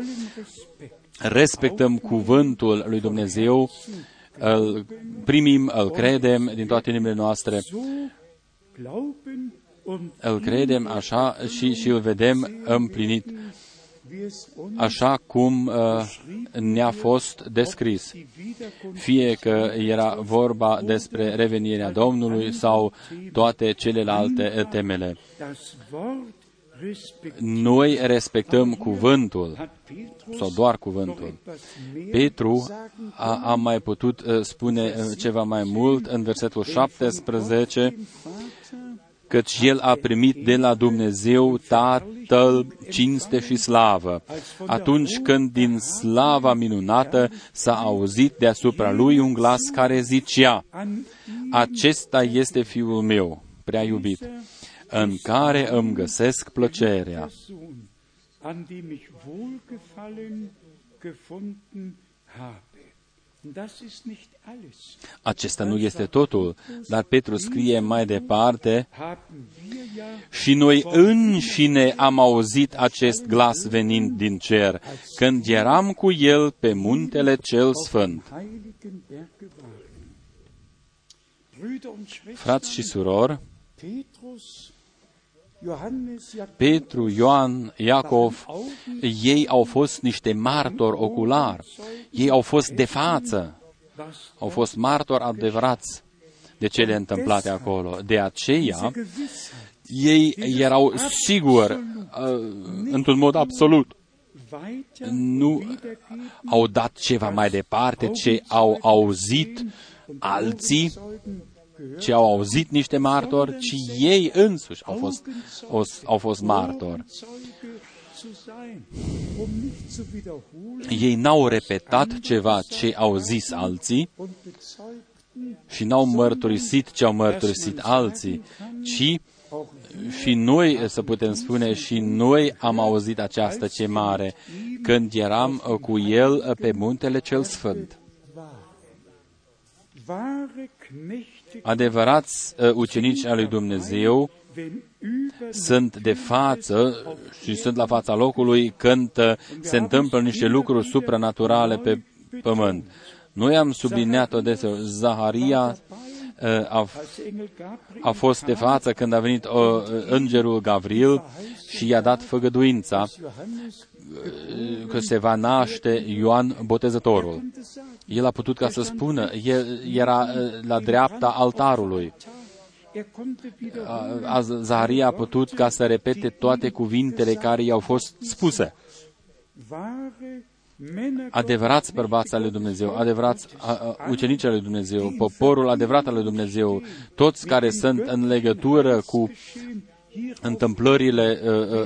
respectăm cuvântul lui Dumnezeu, îl primim, îl credem din toate inimile noastre, îl credem așa și, și îl vedem împlinit așa cum uh, ne-a fost descris. Fie că era vorba despre revenirea Domnului sau toate celelalte temele. Noi respectăm cuvântul, sau doar cuvântul. Petru a, a mai putut uh, spune uh, ceva mai mult în versetul 17, căci el a primit de la Dumnezeu Tatăl cinste și slavă, atunci când din slava minunată s-a auzit deasupra lui un glas care zicea, Acesta este Fiul meu, prea iubit, în care îmi găsesc plăcerea. Acesta nu este totul, dar Petru scrie mai departe, și noi înșine am auzit acest glas venind din cer, când eram cu el pe muntele cel sfânt. Frați și surori, Petru, Ioan, Iacov, ei au fost niște martori oculari. Ei au fost de față. Au fost martori adevărați de cele întâmplate acolo. De aceea, ei erau siguri, uh, într-un mod absolut, nu au dat ceva mai departe ce au auzit alții ci au auzit niște martori, ci ei însuși au fost, au fost martori. Ei n-au repetat ceva ce au zis alții și n-au mărturisit ce au mărturisit alții, ci Și noi, să putem spune, și noi am auzit această chemare când eram uh, cu El uh, pe muntele cel sfânt. Adevărați uh, ucenici al lui Dumnezeu sunt de față și sunt la fața locului când se întâmplă niște lucruri supranaturale pe pământ. Noi am subliniat-o deseori. Zaharia a, a fost de față când a venit o, îngerul Gavril și i-a dat făgăduința că se va naște Ioan Botezătorul. El a putut ca să spună, el era la dreapta altarului. Zaharia a putut ca să repete toate cuvintele care i-au fost spuse adevărați bărbați ale lui Dumnezeu, adevărați ucenici ale lui Dumnezeu, poporul adevărat al lui Dumnezeu, toți care sunt în legătură cu întâmplările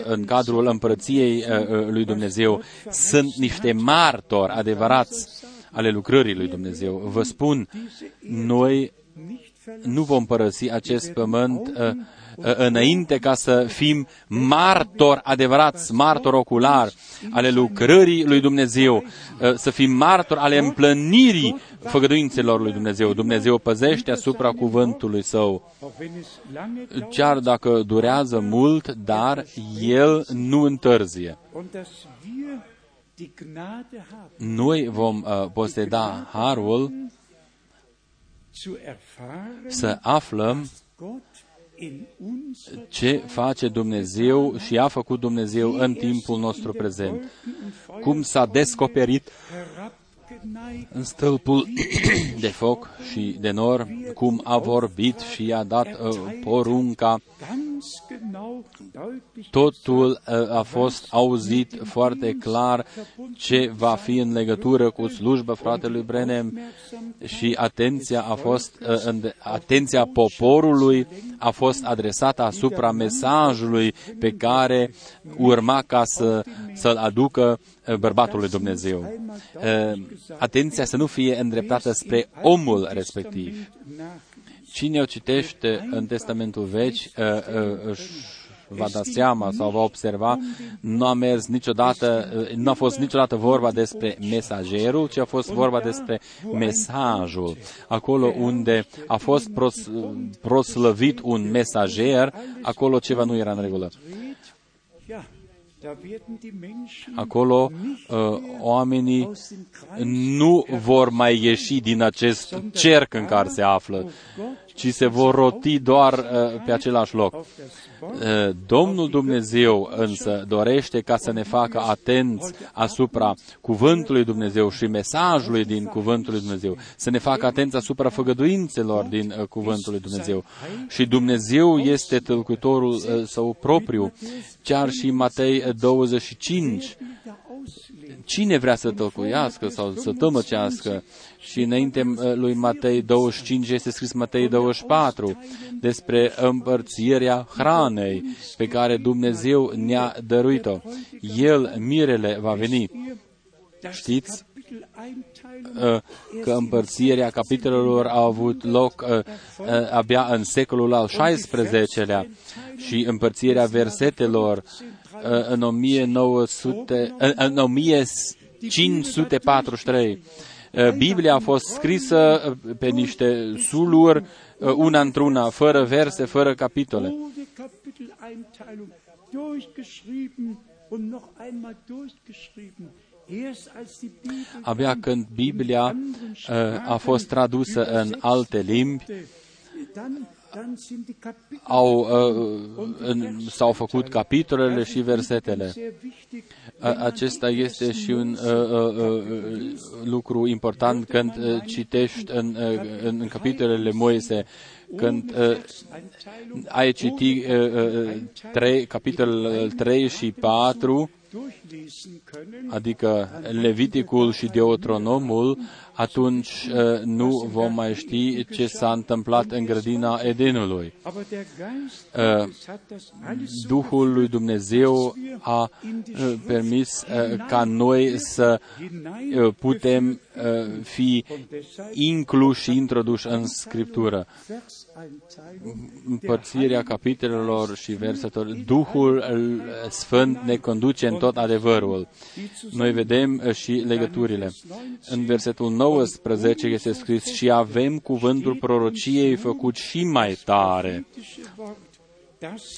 în cadrul împărăției lui Dumnezeu, sunt niște martori adevărați ale lucrării lui Dumnezeu. Vă spun, noi nu vom părăsi acest pământ înainte ca să fim martori adevărați, martori oculari ale lucrării lui Dumnezeu, să fim martori ale împlănirii făgăduințelor lui Dumnezeu. Dumnezeu păzește asupra cuvântului său, chiar dacă durează mult, dar El nu întârzie. Noi vom uh, poseda harul să aflăm ce face Dumnezeu și a făcut Dumnezeu în timpul nostru prezent. Cum s-a descoperit în stâlpul de foc și de nor, cum a vorbit și a dat uh, porunca. Totul uh, a fost auzit foarte clar ce va fi în legătură cu slujba fratelui Brenem și atenția a fost, uh, atenția poporului a fost adresată asupra mesajului pe care urma ca să, să-l aducă bărbatul lui Dumnezeu. Atenția să nu fie îndreptată spre omul respectiv. Cine o citește în Testamentul Vechi își va da seama sau va observa, nu a mers niciodată, nu a fost niciodată vorba despre mesagerul, ci a fost vorba despre mesajul. Acolo unde a fost pros, proslăvit un mesager, acolo ceva nu era în regulă. Acolo uh, oamenii nu vor mai ieși din acest cerc în care se află, ci se vor roti doar uh, pe același loc. Uh, Domnul Dumnezeu însă dorește ca să ne facă atenți asupra cuvântului Dumnezeu și mesajului din cuvântul lui Dumnezeu, să ne facă atenți asupra făgăduințelor din uh, cuvântul lui Dumnezeu. Și Dumnezeu este tălcuitorul uh, său propriu, chiar și Matei 25 cine vrea să tălcuiască sau să tămăcească. Și înainte uh, lui Matei 25 este scris Matei 24 despre împărțirea hranei pe care Dumnezeu ne-a dăruit-o. El, mirele, va veni. Știți uh, că împărțirea capitolelor a avut loc uh, abia în secolul al XVI-lea și împărțirea versetelor în 1900, în 1543. Biblia a fost scrisă pe niște suluri, una într-una, fără verse, fără capitole. Abia când Biblia a fost tradusă în alte limbi, au, uh, s-au făcut capitolele și versetele. Acesta este și un uh, uh, uh, lucru important când uh, citești în, uh, în, în capitolele Moise, când uh, ai citit uh, uh, 3, capitolul 3 și 4, adică Leviticul și Deuteronomul, atunci uh, nu vom mai ști ce s-a întâmplat în grădina Edenului. Uh, Duhul lui Dumnezeu a uh, permis ca noi să putem fi incluși și introduși în Scriptură. Împărțirea capitolelor și versetelor, Duhul Sfânt ne conduce în tot adevărul. Noi vedem și legăturile. În versetul 19 este scris, și avem cuvântul prorociei făcut și mai tare,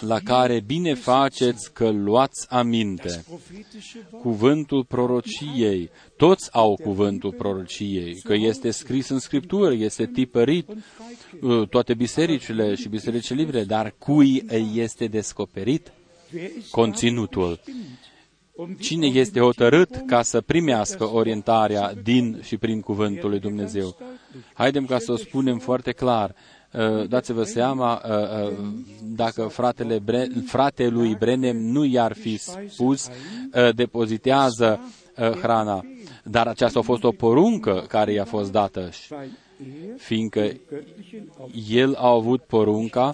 la care bine faceți că luați aminte. Cuvântul prorociei, toți au cuvântul prorociei, că este scris în Scriptură, este tipărit, uh, toate bisericile și bisericile libere, dar cui este descoperit conținutul? Cine este hotărât ca să primească orientarea din și prin cuvântul lui Dumnezeu? Haidem ca să o spunem foarte clar. Uh, dați-vă seama, uh, uh, dacă fratele Bre- fratelui Brenem nu i-ar fi spus, depozitează hrana, dar aceasta a fost o poruncă care i-a fost dată, fiindcă el a avut porunca,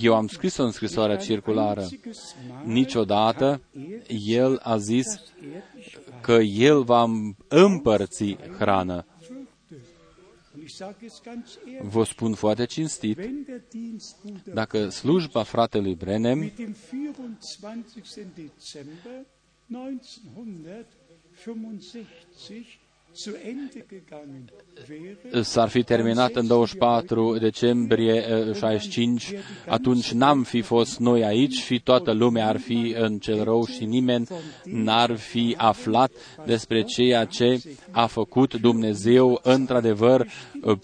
eu am scris-o în scrisoarea circulară, niciodată el a zis că el va împărți hrană Vă spun foarte cinstit, dacă slujba fratelui Brenem s-ar fi terminat în 24 decembrie 65, eh, atunci n-am fi fost noi aici și toată lumea ar fi în cel rău și nimeni n-ar fi aflat despre ceea ce a făcut Dumnezeu într-adevăr eh,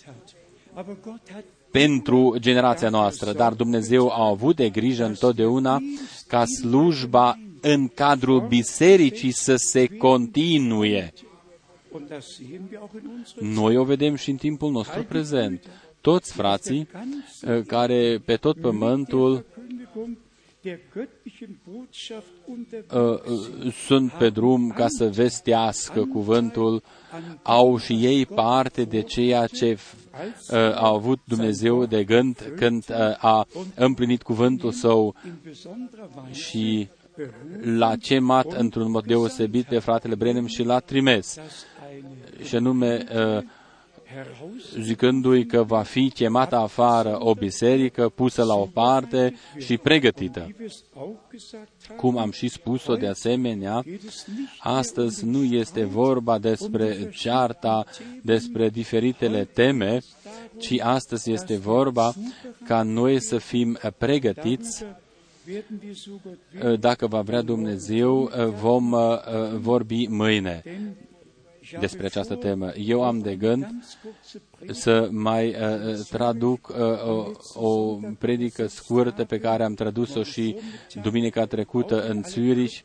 pentru generația noastră. Dar Dumnezeu a avut de grijă întotdeauna ca slujba în cadrul bisericii să se continue. Noi o vedem și în timpul nostru prezent. Toți frații eh, care pe tot pământul eh, eh, sunt pe drum ca să vestească cuvântul, au și ei parte de ceea ce a avut Dumnezeu de gând când a împlinit cuvântul său. și l-a cemat într-un mod deosebit pe fratele Brenem și l-a trimis și anume uh, zicându-i că va fi chemată afară o biserică pusă la o parte și pregătită. Cum am și spus-o de asemenea, astăzi nu este vorba despre cearta, despre diferitele teme, ci astăzi este vorba ca noi să fim pregătiți dacă va vrea Dumnezeu, vom uh, vorbi mâine despre această temă. Eu am de gând să mai uh, traduc uh, o, o predică scurtă pe care am tradus-o și duminica trecută în Zurich.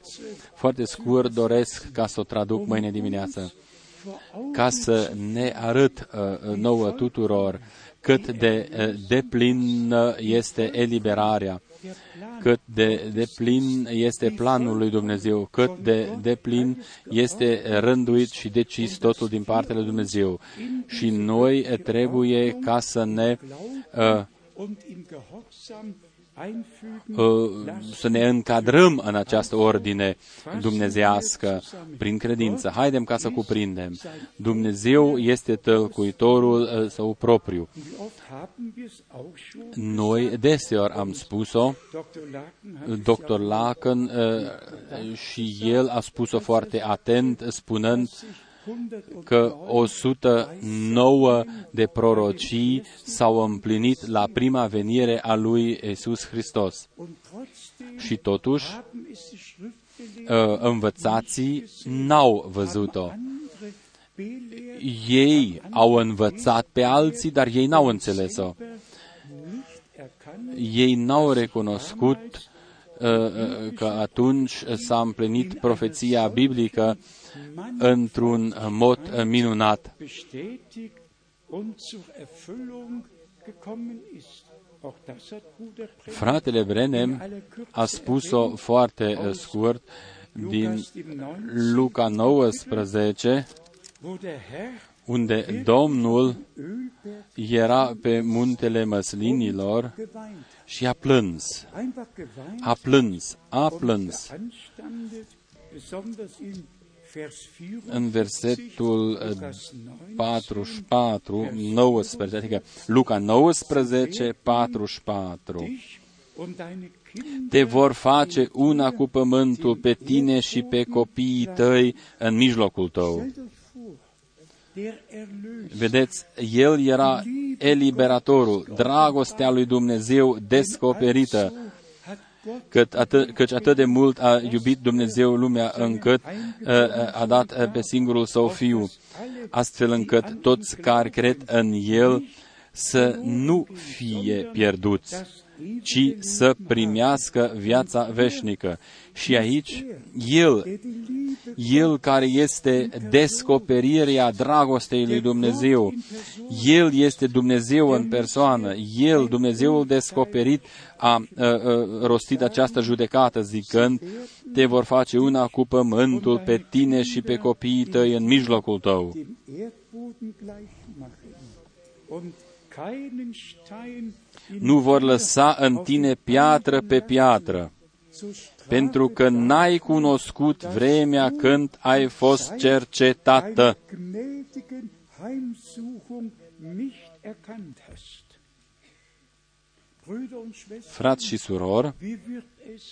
Foarte scurt doresc ca să o traduc mâine dimineață ca să ne arăt uh, nouă tuturor cât de uh, deplin este eliberarea cât de, de plin este planul lui Dumnezeu, cât de, de plin este rânduit și decis totul din partea lui Dumnezeu. Și noi trebuie ca să ne uh, Uh, să ne încadrăm în această ordine dumnezească prin credință. Haidem ca să cuprindem. Dumnezeu este tălcuitorul uh, său propriu. Noi deseori am spus-o, Dr. Lacan uh, și el a spus-o foarte atent, spunând că 109 de prorocii s-au împlinit la prima venire a lui Isus Hristos. Și totuși, ă, învățații n-au văzut-o. Ei au învățat pe alții, dar ei n-au înțeles-o. Ei n-au recunoscut ă, ă, că atunci s-a împlinit profeția biblică într-un mod minunat. Fratele Brenem a spus-o foarte uh, scurt din Luca 19, wo der Herr unde Domnul Ölberg era pe muntele măslinilor geweint. și a plâns, Einfach geweint a plâns, a und plâns. Beanstandet, besonders in Vers 4, În versetul uh, Lukas 9, 44, 19, adică Luca 19, 44. dich und deine Kinder Te vor face una cu pământul pe tine și pe copiii tăi în mijlocul tău. Stellt euch vor, der Erlöser, Vedeți, el era eliberatorul, dragostea lui Dumnezeu descoperită, hat Gott cât atât, căci atât de mult a iubit Dumnezeu lumea încât uh, uh, a dat uh, pe singurul său fiu, astfel încât toți care cred în el să nu fie pierduți, ci să primească viața veșnică. Și aici, El, der die Liebe El care este descoperirea dragostei lui Dumnezeu, El este Dumnezeu în persoană, El, Dumnezeul descoperit, a, a, a rostit această judecată zicând, te vor face una cu pământul pe tine și pe copiii tăi în mijlocul tău. dem Erdboden gleich machen und keinen Stein in Nu vor lăsa în tine piatră pe piatră, so strafe pentru că n-ai cunoscut vremea când ai fost cercetată. deine gnädigen Heimsuchung nicht erkannt hast. Brüder und Schwestern, Frați și surori, wie wird es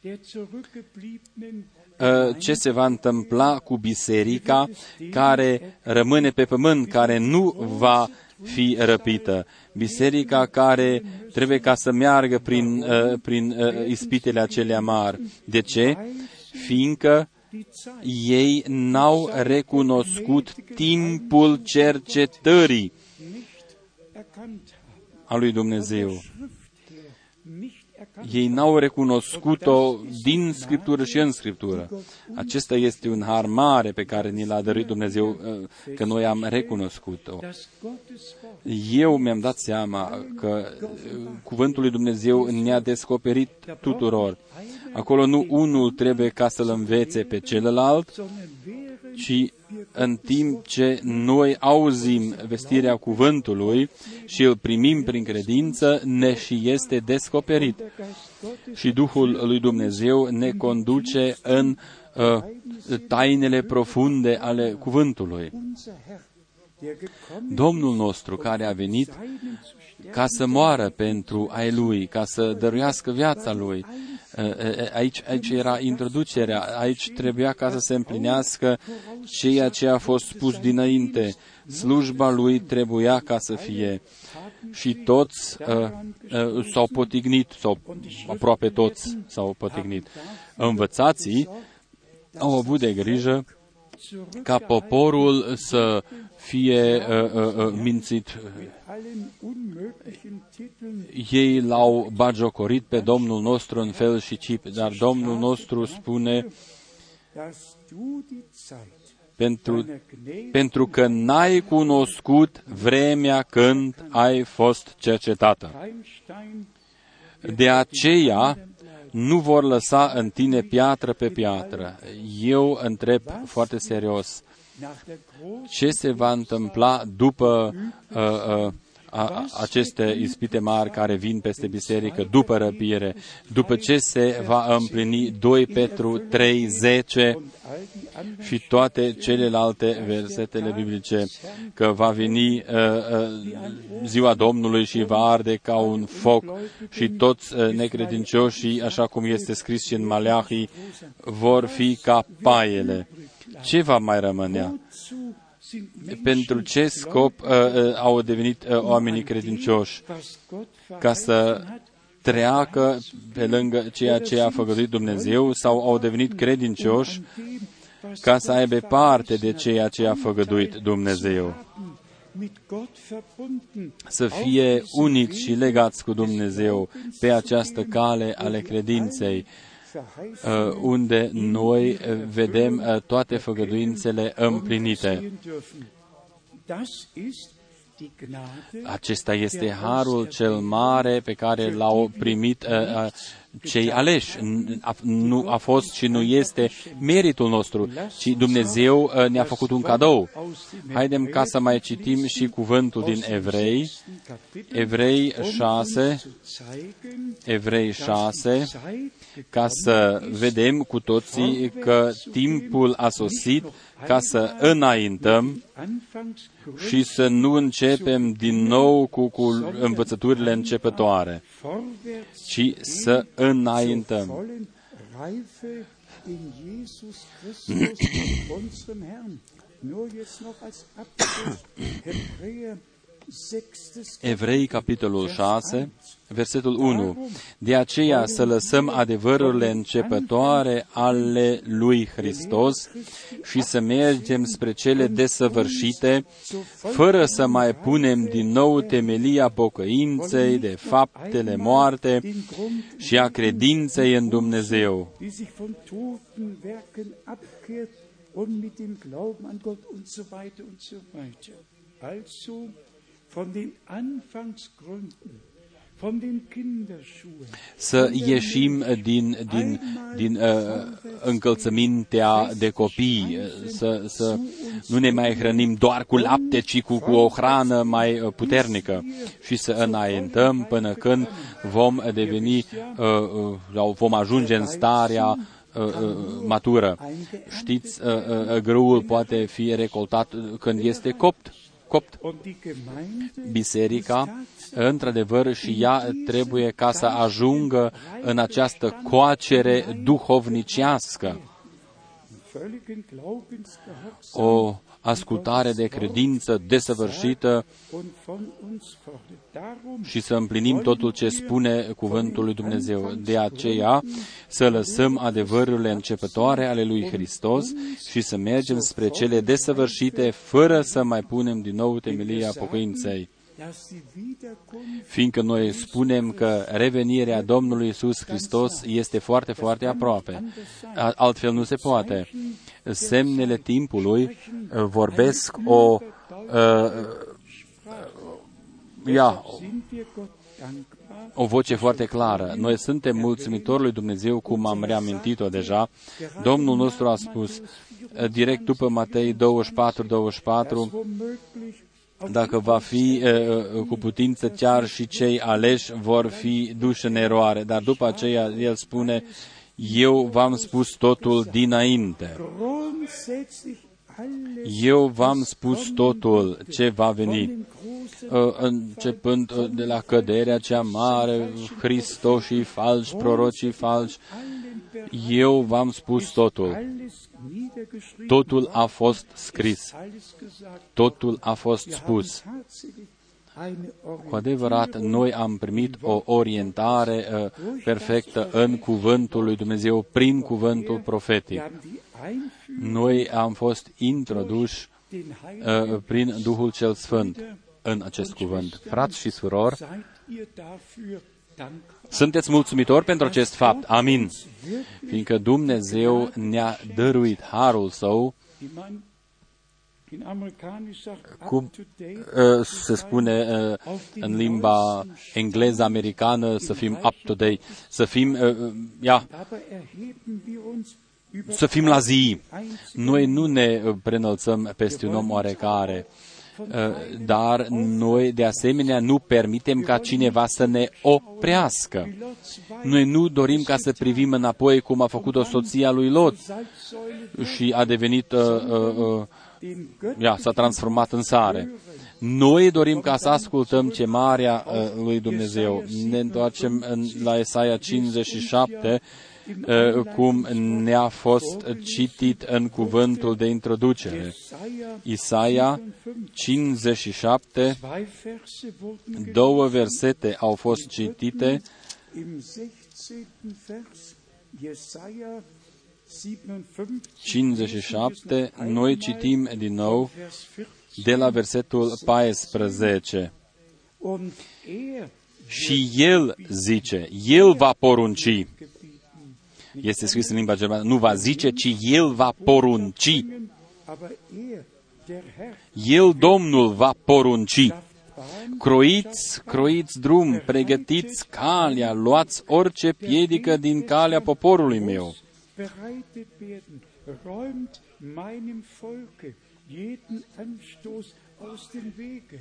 der zurückgebliebenen Uh, ce se va întâmpla cu biserica care rămâne pe pământ, care nu va fi răpită. Biserica care trebuie ca să meargă prin, uh, prin uh, ispitele acelea mari. De ce? Fiindcă die Zeit ei n-au recunoscut timpul cercetării nicht erkannt haben, a lui Dumnezeu. Schrift her nicht erkannt Ei n-au recunoscut-o din Scriptură și în Scriptură. Acesta este un har mare pe care ni l-a dăruit Dumnezeu, uh, că noi am recunoscut-o. das Gottes Wort Eu mi-am dat seama că uh, cuvântul lui Dumnezeu ne-a descoperit tuturor. Acolo nu unul trebuie ca să-l învețe pe celălalt, sondern während ci în timp ce noi auzim vestirea cuvântului și îl primim prin credință, ne și este descoperit. der Geist Gottes Și Duhul lui Dumnezeu ne conduce în uh, tainele profunde ale cuvântului. Domnul nostru care a venit seinen zu sterben, ca să moară pentru ai lui, ca să dăruiască viața lui. Uh, uh, Aici, aici era introducerea, aici trebuia ca să se împlinească ceea ce a fost spus dinainte. Slujba lui trebuia ca să fie. Și toți uh, uh, s-au potignit, sau aproape toți s-au potignit. Învățații au avut de grijă ca poporul să fie uh, uh, uh, mințit. allen unmöglichen Titeln Ei l-au bagiocorit pe Domnul nostru în fel și chip, dar Domnul nostru spune dass du die Zeit pentru, deiner Gnade pentru că n-ai cunoscut vremea când ai fost cercetată. kein Stein De aceea nu vor lăsa în tine piatră pe piatră. Eu întreb foarte serios, nach der großen ce se va întâmpla după uh, uh, a, a, aceste ispite mari care vin peste biserică după răpire, după ce se va împlini 2 Petru 3, 10 und all die anderen și toate celelalte versetele biblice, că va veni uh, uh, ziua Domnului și va arde ca un foc și toți uh, necredincioșii, așa cum este scris și în Maleahii, vor fi ca paiele. Ce va mai rămânea? wozu sind Pentru ce scop uh, uh, au devenit uh, oamenii credincioși? was Gott Ca să treacă pe lângă ceea ce a făgăduit Dumnezeu sau au devenit credincioși ca să aibă parte de ceea ce a făgăduit Dumnezeu. mit Gott verbunden Să fie unic și legați cu Dumnezeu pe această cale ale credinței, verheißen uh, unde noi uh, vedem uh, toate făgăduințele împlinite. sehen dürfen. Das ist die Gnade Acesta este harul cel mare pe care l-au primit uh, uh, cei aleși. A, nu a fost și nu este meritul nostru, ci Dumnezeu uh, ne-a făcut un cadou. Haidem ca să mai citim și cuvântul din Evrei, Evrei 6, Evrei 6, ca să vedem cu toții că timpul a sosit ca să înaintăm și să nu începem din nou cu, cu învățăturile începătoare, ci să înaintăm. Nur jetzt noch als Abschluss Hebräer Evrei, capitolul 6, versetul 1. De aceea să lăsăm adevărurile începătoare ale lui Hristos și să mergem spre cele desăvârșite, fără să mai punem din nou temelia pocăinței de faptele moarte și a credinței în Dumnezeu. Und mit dem Glauben an Gott und so weiter und so weiter. Also să ieșim din, din, din uh, încălțămintea de copii, să, să nu ne mai hrănim doar cu lapte, ci cu, cu o hrană mai uh, puternică. și să înaintăm până când vom deveni, uh, uh, vom ajunge în starea uh, uh, matură. Știți, uh, uh, grâul poate fi recoltat când este copt copt. Biserica, într-adevăr, și ea trebuie ca să ajungă în această coacere duhovnicească. O ascultare de credință desăvârșită și să împlinim totul ce spune cuvântul lui Dumnezeu. De aceea să lăsăm adevărurile începătoare ale lui Hristos și să mergem spre cele desăvârșite fără să mai punem din nou temelia pocăinței fiindcă noi spunem că revenirea Domnului Isus Hristos este foarte, foarte aproape. Altfel nu se poate. Semnele timpului uh, vorbesc o uh, ia, o voce foarte clară. Noi suntem mulțumitori lui Dumnezeu, cum am reamintit-o deja. Domnul nostru a spus, uh, direct după Matei 24, 24, dacă va fi uh, cu putință, chiar și cei aleși vor fi duși în eroare. Dar după aceea el spune, eu v-am spus totul dinainte. Eu v-am spus totul ce va veni, începând de la căderea cea mare, Hristoșii falși, prorocii falși, eu v-am spus totul. Totul a fost scris. Totul a fost spus. Cu adevărat, noi am primit o orientare uh, perfectă în cuvântul lui Dumnezeu, prin cuvântul profetic. Noi am fost introduși uh, prin Duhul cel Sfânt în acest cuvânt. Frați și surori, sunteți mulțumitori pentru acest fapt. Amin. Fiindcă Dumnezeu ne-a dăruit harul său, cum uh, se spune uh, în limba engleză americană să fim up-to-date, să fim, uh, ia, să fim la zi. Noi nu ne prenălțăm peste un om oarecare. Uh, dar noi de asemenea nu permitem ca cineva să ne oprească. Noi nu dorim ca să privim înapoi cum a făcut-o soția lui Lot și a devenit, uh, uh, uh, ia, s-a transformat în sare. Noi dorim ca să ascultăm ce marea uh, lui Dumnezeu. Ne întoarcem în, la Esaia 57 Uh, cum ne-a fost citit în cuvântul de introducere. Isaia 57, două versete au fost citite 57, noi citim din nou de la versetul 14. Și el zice, el va porunci este scris în limba germană, nu va zice, ci El va porunci. El, Domnul, va porunci. croiți, croiți drum, pregătiți calea, luați orice piedică din calea poporului meu. bereitet werden, räumt meinem Volke jeden Anstoß aus dem Wege.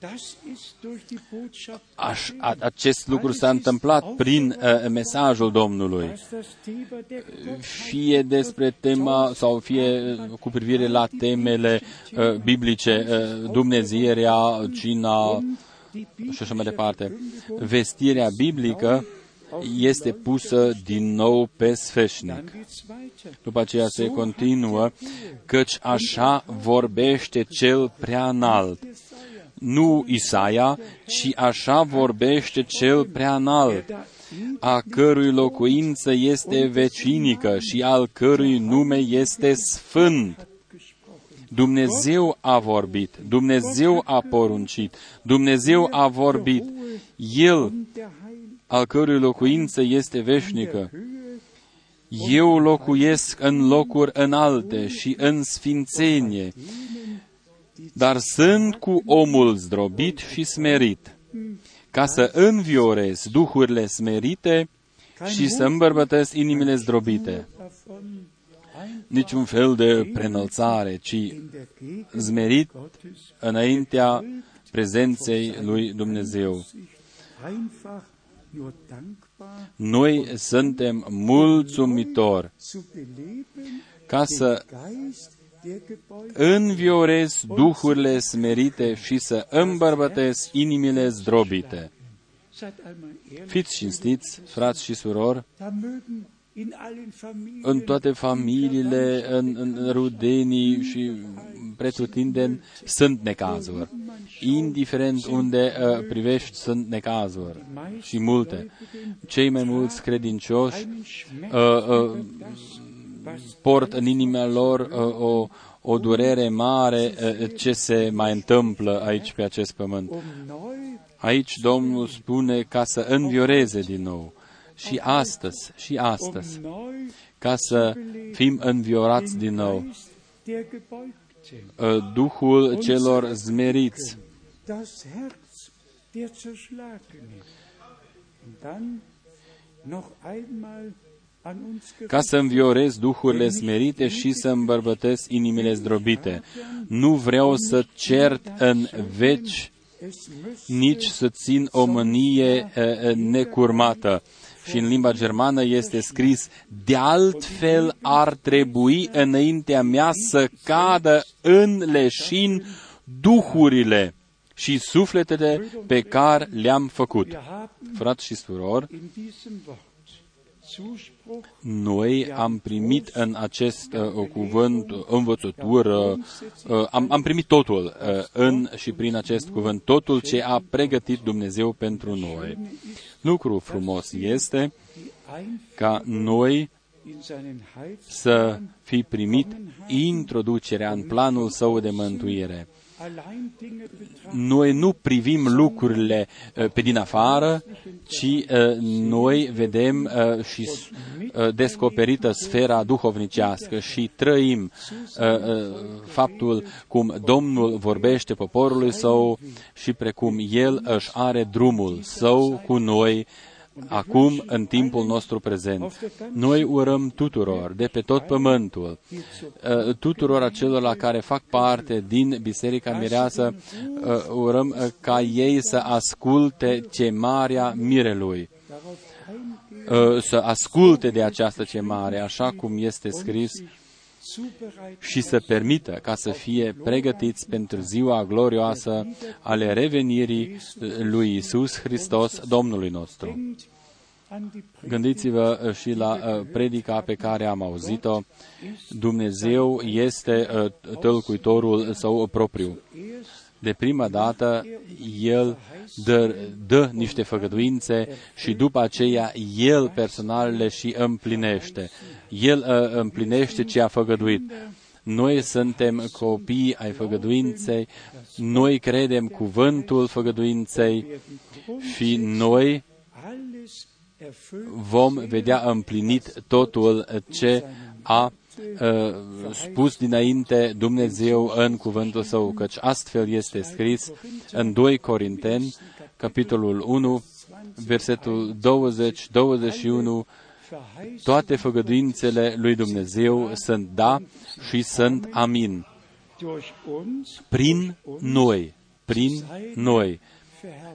Das ist durch die Botschaft Aș, a, acest lucru s-a întâmplat prin uh, mesajul Domnului. dass das Thema der fie despre tema sau fie uh, cu privire la temele uh, biblice, uh, Dumnezierea, cina și așa mai departe. Vestirea biblică este pusă din nou pe sfeșnic. Dann geht's weiter. După aceea se continuă, căci așa vorbește cel prea înalt. Nu Isaia, ci așa vorbește cel prea înalt, a cărui locuință este vecinică și al cărui nume este sfânt. Dumnezeu a vorbit, Dumnezeu a poruncit, Dumnezeu a vorbit. El, Der Heil al cărui locuință este veșnică. Eu locuiesc în locuri înalte și în sfințenie, dar sunt cu omul zdrobit și smerit, ca să înviorez duhurile smerite și să îmbărbătesc inimile zdrobite. davon Niciun fel de prenălțare, ci in der Gegend zmerit Gottes înaintea prezenței lui Dumnezeu. einfach nur dankbar Noi suntem mulțumitori zu beleben, ca să Geist, der gebeugt înviorez duhurile smerite și să îmbărbătesc inimile zdrobite. Seid einmal ehrlich, Fiți cinstiți, frați și surori, da mögen in allen Familien în toate familiile, în, în rudenii și pretutindeni sunt necazuri. Indiferent unde uh, privești, sunt necazuri și multe. Cei mai mulți credincioși einen Schmerz uh, uh, was port în inima lor uh, o, o durere mare uh, ce se mai întâmplă aici pe acest pământ. um neu Aici Domnul spune ca să învioreze din nou. Și astăzi, și astăzi, um neu ca să fim înviorați din nou. Geist der Gebeugten, Uh, Duhul celor zmeriți, das Herz der Zerschlagenen. Und dann noch einmal an uns ca să înviorez duhurile smerite și să îmbărbătesc inimile zdrobite. Nu vreau să cert în veci, Es müssen nici să țin o mânie uh, uh, necurmată. Și în limba germană este scris, de altfel ar trebui înaintea mea să cadă în leșin duhurile și sufletele pe care le-am făcut. wir haben Frați și surori, noi am primit în acest uh, cuvânt uh, învățătură, uh, am, am primit totul uh, în și prin acest cuvânt, totul ce a pregătit Dumnezeu pentru noi. Lucru frumos este ca noi in seinen să fi primit introducerea în planul său de mântuire. Allein Dinge betrachten, Noi nu privim lucrurile uh, pe din afară, ci uh, noi vedem uh, și uh, descoperită sfera duhovnicească și trăim uh, uh, faptul cum Domnul vorbește poporului său și precum El își are drumul său cu noi acum în timpul nostru prezent. Noi urăm tuturor, de pe tot pământul, uh, tuturor acelor la care fac parte din Biserica Mireasă, uh, urăm uh, ca ei să asculte chemarea mirelui, uh, să asculte de această chemare, așa cum este scris, zubereiten și să permită ca să fie pregătiți pentru ziua glorioasă ale revenirii lui Isus Hristos, Domnului nostru. denkt an die Gândiți-vă uh, și la uh, predica pe care am auzit-o. Dumnezeu este uh, tălcuitorul său propriu. De prima dată, El dă, dă niște făgăduințe și după aceea El personal le și împlinește. El uh, împlinește ce a făgăduit. Noi suntem copii ai făgăduinței, noi credem cuvântul făgăduinței și noi alles erfüllt vom vedea împlinit totul ce a uh, spus dinainte Dumnezeu în cuvântul său, căci astfel este scris în 2 Corinteni, capitolul 1, versetul 20-21, toate făgăduințele lui Dumnezeu sunt da și sunt amin. Prin noi, prin noi,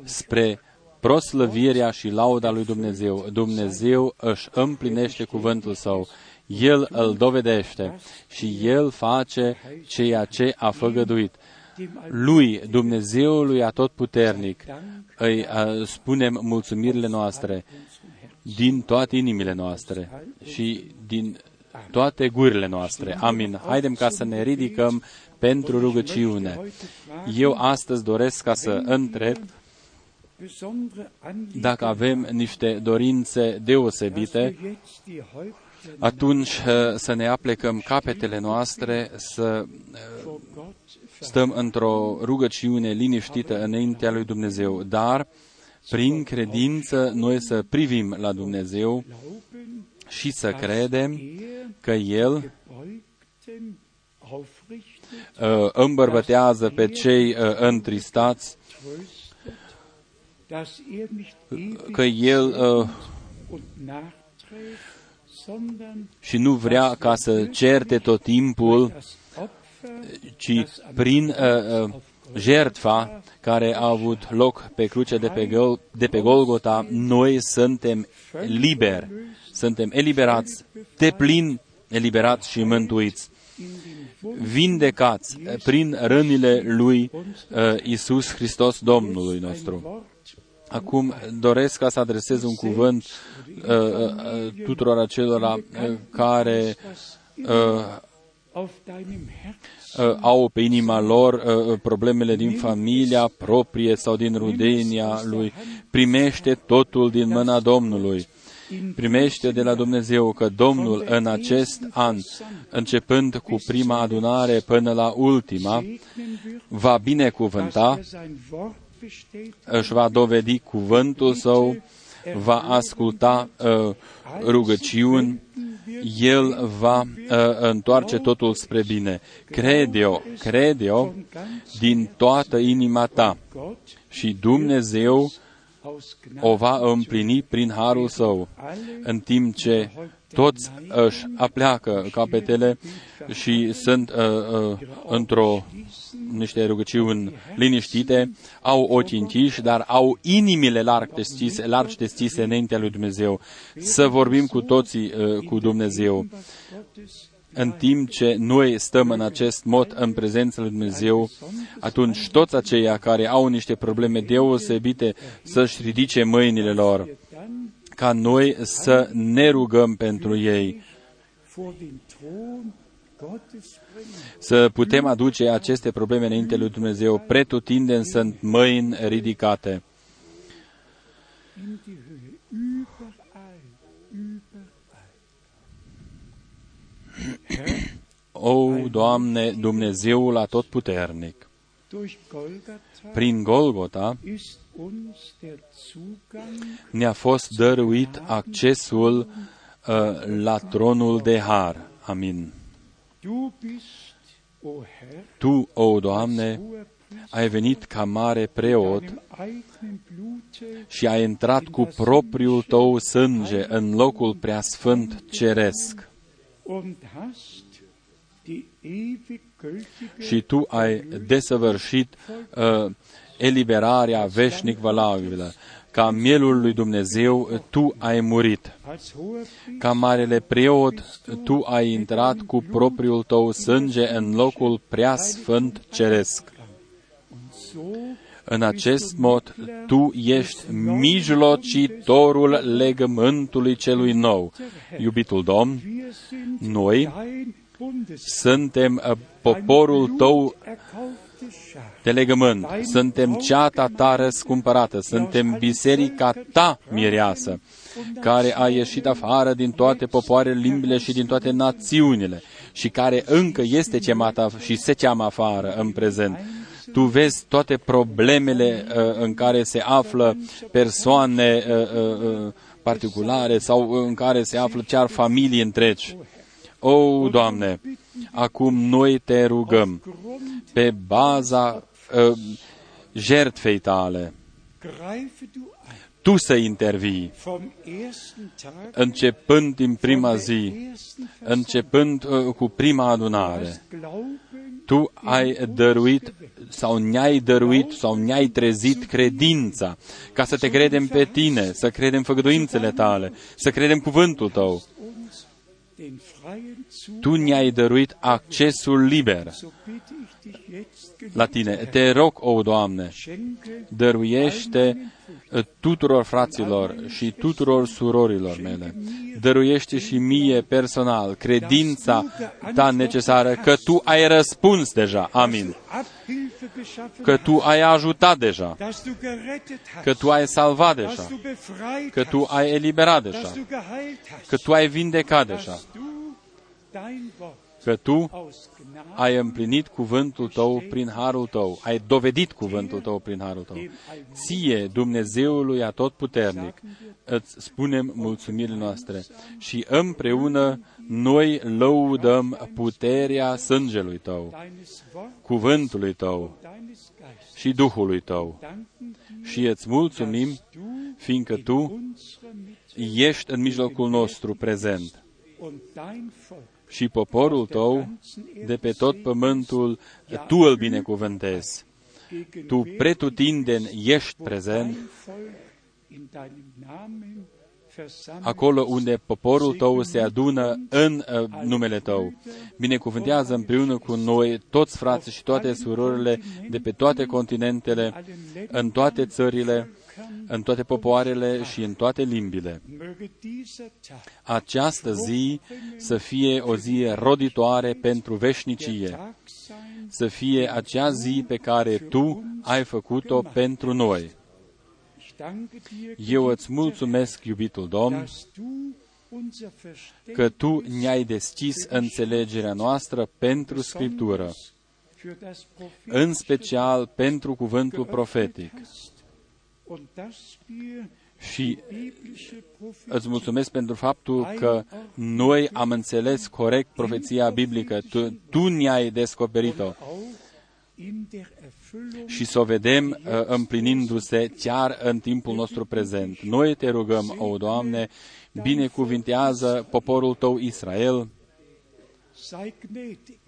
spre proslăvirea și lauda lui Dumnezeu. Dumnezeu își împlinește cuvântul său. El îl dovedește și El face ceea ce a făgăduit. Lui, Dumnezeului atotputernic, îi spunem mulțumirile noastre din toate inimile noastre și din toate gurile noastre. Amin. Haidem ca să ne ridicăm pentru rugăciune. Eu astăzi doresc ca să întreb dacă avem niște dorințe deosebite, atunci uh, să ne aplecăm capetele noastre, să uh, stăm într-o rugăciune liniștită înaintea lui Dumnezeu, dar prin credință noi să privim la Dumnezeu și să credem că El uh, îmbărbătează pe cei întristați, că El uh, și nu vrea ca să certe tot timpul, ci prin uh, uh, jertfa care a avut loc pe cruce de pe, Gol, de pe Golgota, noi suntem liberi, suntem eliberați, de plin eliberați și mântuiți, vindecați prin rănile lui uh, Isus Hristos Domnului nostru. Acum doresc ca să adresez un cuvânt uh, uh, tuturor acelora uh, care uh, uh, au pe inima lor uh, problemele din familia proprie sau din rudenia lui. Primește totul din mâna Domnului. Primește de la Dumnezeu că Domnul în acest an, începând cu prima adunare până la ultima, va binecuvânta își va dovedi cuvântul său, va asculta uh, rugăciuni, el va uh, întoarce totul spre bine. Cred eu, cred eu din toată inima ta și Dumnezeu o va împlini prin harul său, în timp ce toți își apleacă capetele și sunt uh, uh, într-o niște rugăciuni liniștite, au ochii închiși, dar au inimile larg deschise, largi deschise înaintea lui Dumnezeu. Să vorbim cu toții uh, cu Dumnezeu. În timp ce noi stăm în acest mod în prezența lui Dumnezeu, atunci toți aceia care au niște probleme deosebite să-și ridice mâinile lor ca noi să ne rugăm pentru ei, să putem aduce aceste probleme înainte lui Dumnezeu, pretutindeni sunt mâini ridicate. O, Doamne, Dumnezeul atotputernic, prin Golgota ne-a fost dăruit accesul uh, la tronul de har. Amin. Tu, o Doamne, ai venit ca mare preot și ai intrat cu propriul tău sânge în locul preasfânt ceresc. Și tu ai desăvârșit uh, eliberarea veșnic valabilă. Ca mielul lui Dumnezeu, tu ai murit. Ca marele preot, tu ai intrat cu propriul tău sânge în locul prea sfânt ceresc. În acest mod, tu ești mijlocitorul legământului celui nou. Iubitul Domn, noi suntem uh, poporul tău de legământ. Suntem ceata ta răscumpărată, suntem biserica ta mireasă, care a ieșit afară din toate popoarele, limbile și din toate națiunile și care încă este chemată și se cheamă afară în prezent. Tu vezi toate problemele uh, în care se află persoane uh, uh, uh particulare sau în care se află chiar familii întregi. O, Doamne, acum noi te rugăm aufgrund pe baza uh, jertfei tale, greife du ein. tu să intervii, Vom ersten Tag începând din prima von zi, der ersten Versammlung. începând uh, cu prima adunare. Das Glauben Tu ai dăruit sau ne-ai dăruit sau ne-ai trezit credința ca să te credem pe tine, să credem făgăduințele tale, să credem cuvântul tău. uns den freien Zug. Tu ne-ai dăruit accesul liber So bitte ich dich jetzt, la tine. Te rog, o Doamne, schenke dăruiește uh, tuturor fraților și tuturor surorilor mele. Dăruiește și mie personal credința ta necesară că tu ai răspuns deja. Amin. Abhilfe geschaffen Că tu ai ajutat deja. dass du gerettet hast, Că tu ai salvat dass deja. du befreit Că tu hast, ai eliberat dass deja. du geheilt hast, Că tu ai vindecat deja. dass du dein Wort Că tu aus Gnade ai împlinit cuvântul tău prin harul tău. Ai dovedit cuvântul tău prin harul tău. Ție, Dumnezeului Atotputernic, îți spunem mulțumirile noastre și împreună noi lăudăm puterea sângelui tău, deines Wort, cuvântului tău deines Geistes. și Duhului tău. Danken dir, Și îți mulțumim, dass du fiindcă in tu unserer Mitte ești în mijlocul nostru prezent und dein Volk și poporul tău de pe tot pământul, tu îl binecuvântezi. gegen Tu pretutindeni ești prezent dein Volk in deinem Namen versammelt acolo unde poporul tău se adună în uh, numele tău. Binecuvântează împreună cu noi toți frații și toate surorile de pe toate continentele, în toate țările, în toate popoarele și în toate limbile. Möge dieser Tag Această zi să fie o zi roditoare pentru veșnicie, Tag sein, să fie acea zi pe care tu ai făcut-o pentru noi. ich danke dir, Eu îți mulțumesc, iubitul Domn, dass du unser Verständnis că tu ne-ai deschis înțelegerea noastră pentru Scriptură, für das Prophet în special pentru cuvântul profetic. Und dass wir Și biblische Prophetie îți mulțumesc pentru faptul că noi am înțeles corect profeția biblică. Tu, tu ne-ai descoperit-o auch in der Erfüllung și să o vedem uh, împlinindu-se chiar în timpul nostru prezent. Noi te rugăm, o Doamne, binecuvintează poporul tău Israel, sei gnädig.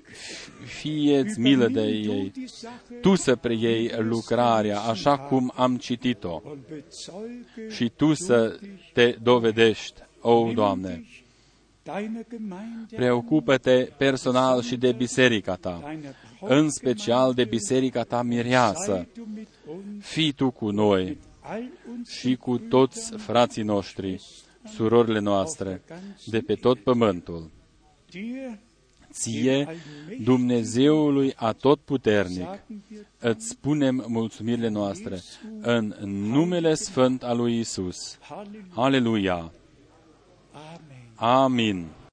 Fie-ți milă de ei, die Sache tu să preiei lucrarea așa cum am citit-o. Und bezeuge și tu să te dovedești, o Doamne. deine Gemeinde, Preocupă-te personal și de biserica ta, deine în special de biserica ta mireasă. Sei du mit uns, Fii tu cu noi all uns și cu toți frații noștri, surorile noastre, de pe tot pământul. Dir, Ție, Dumnezeului Atotputernic, îți spunem mulțumirile noastre în numele sfânt al lui Isus. Halleluja. Aleluia! Amen. Amin!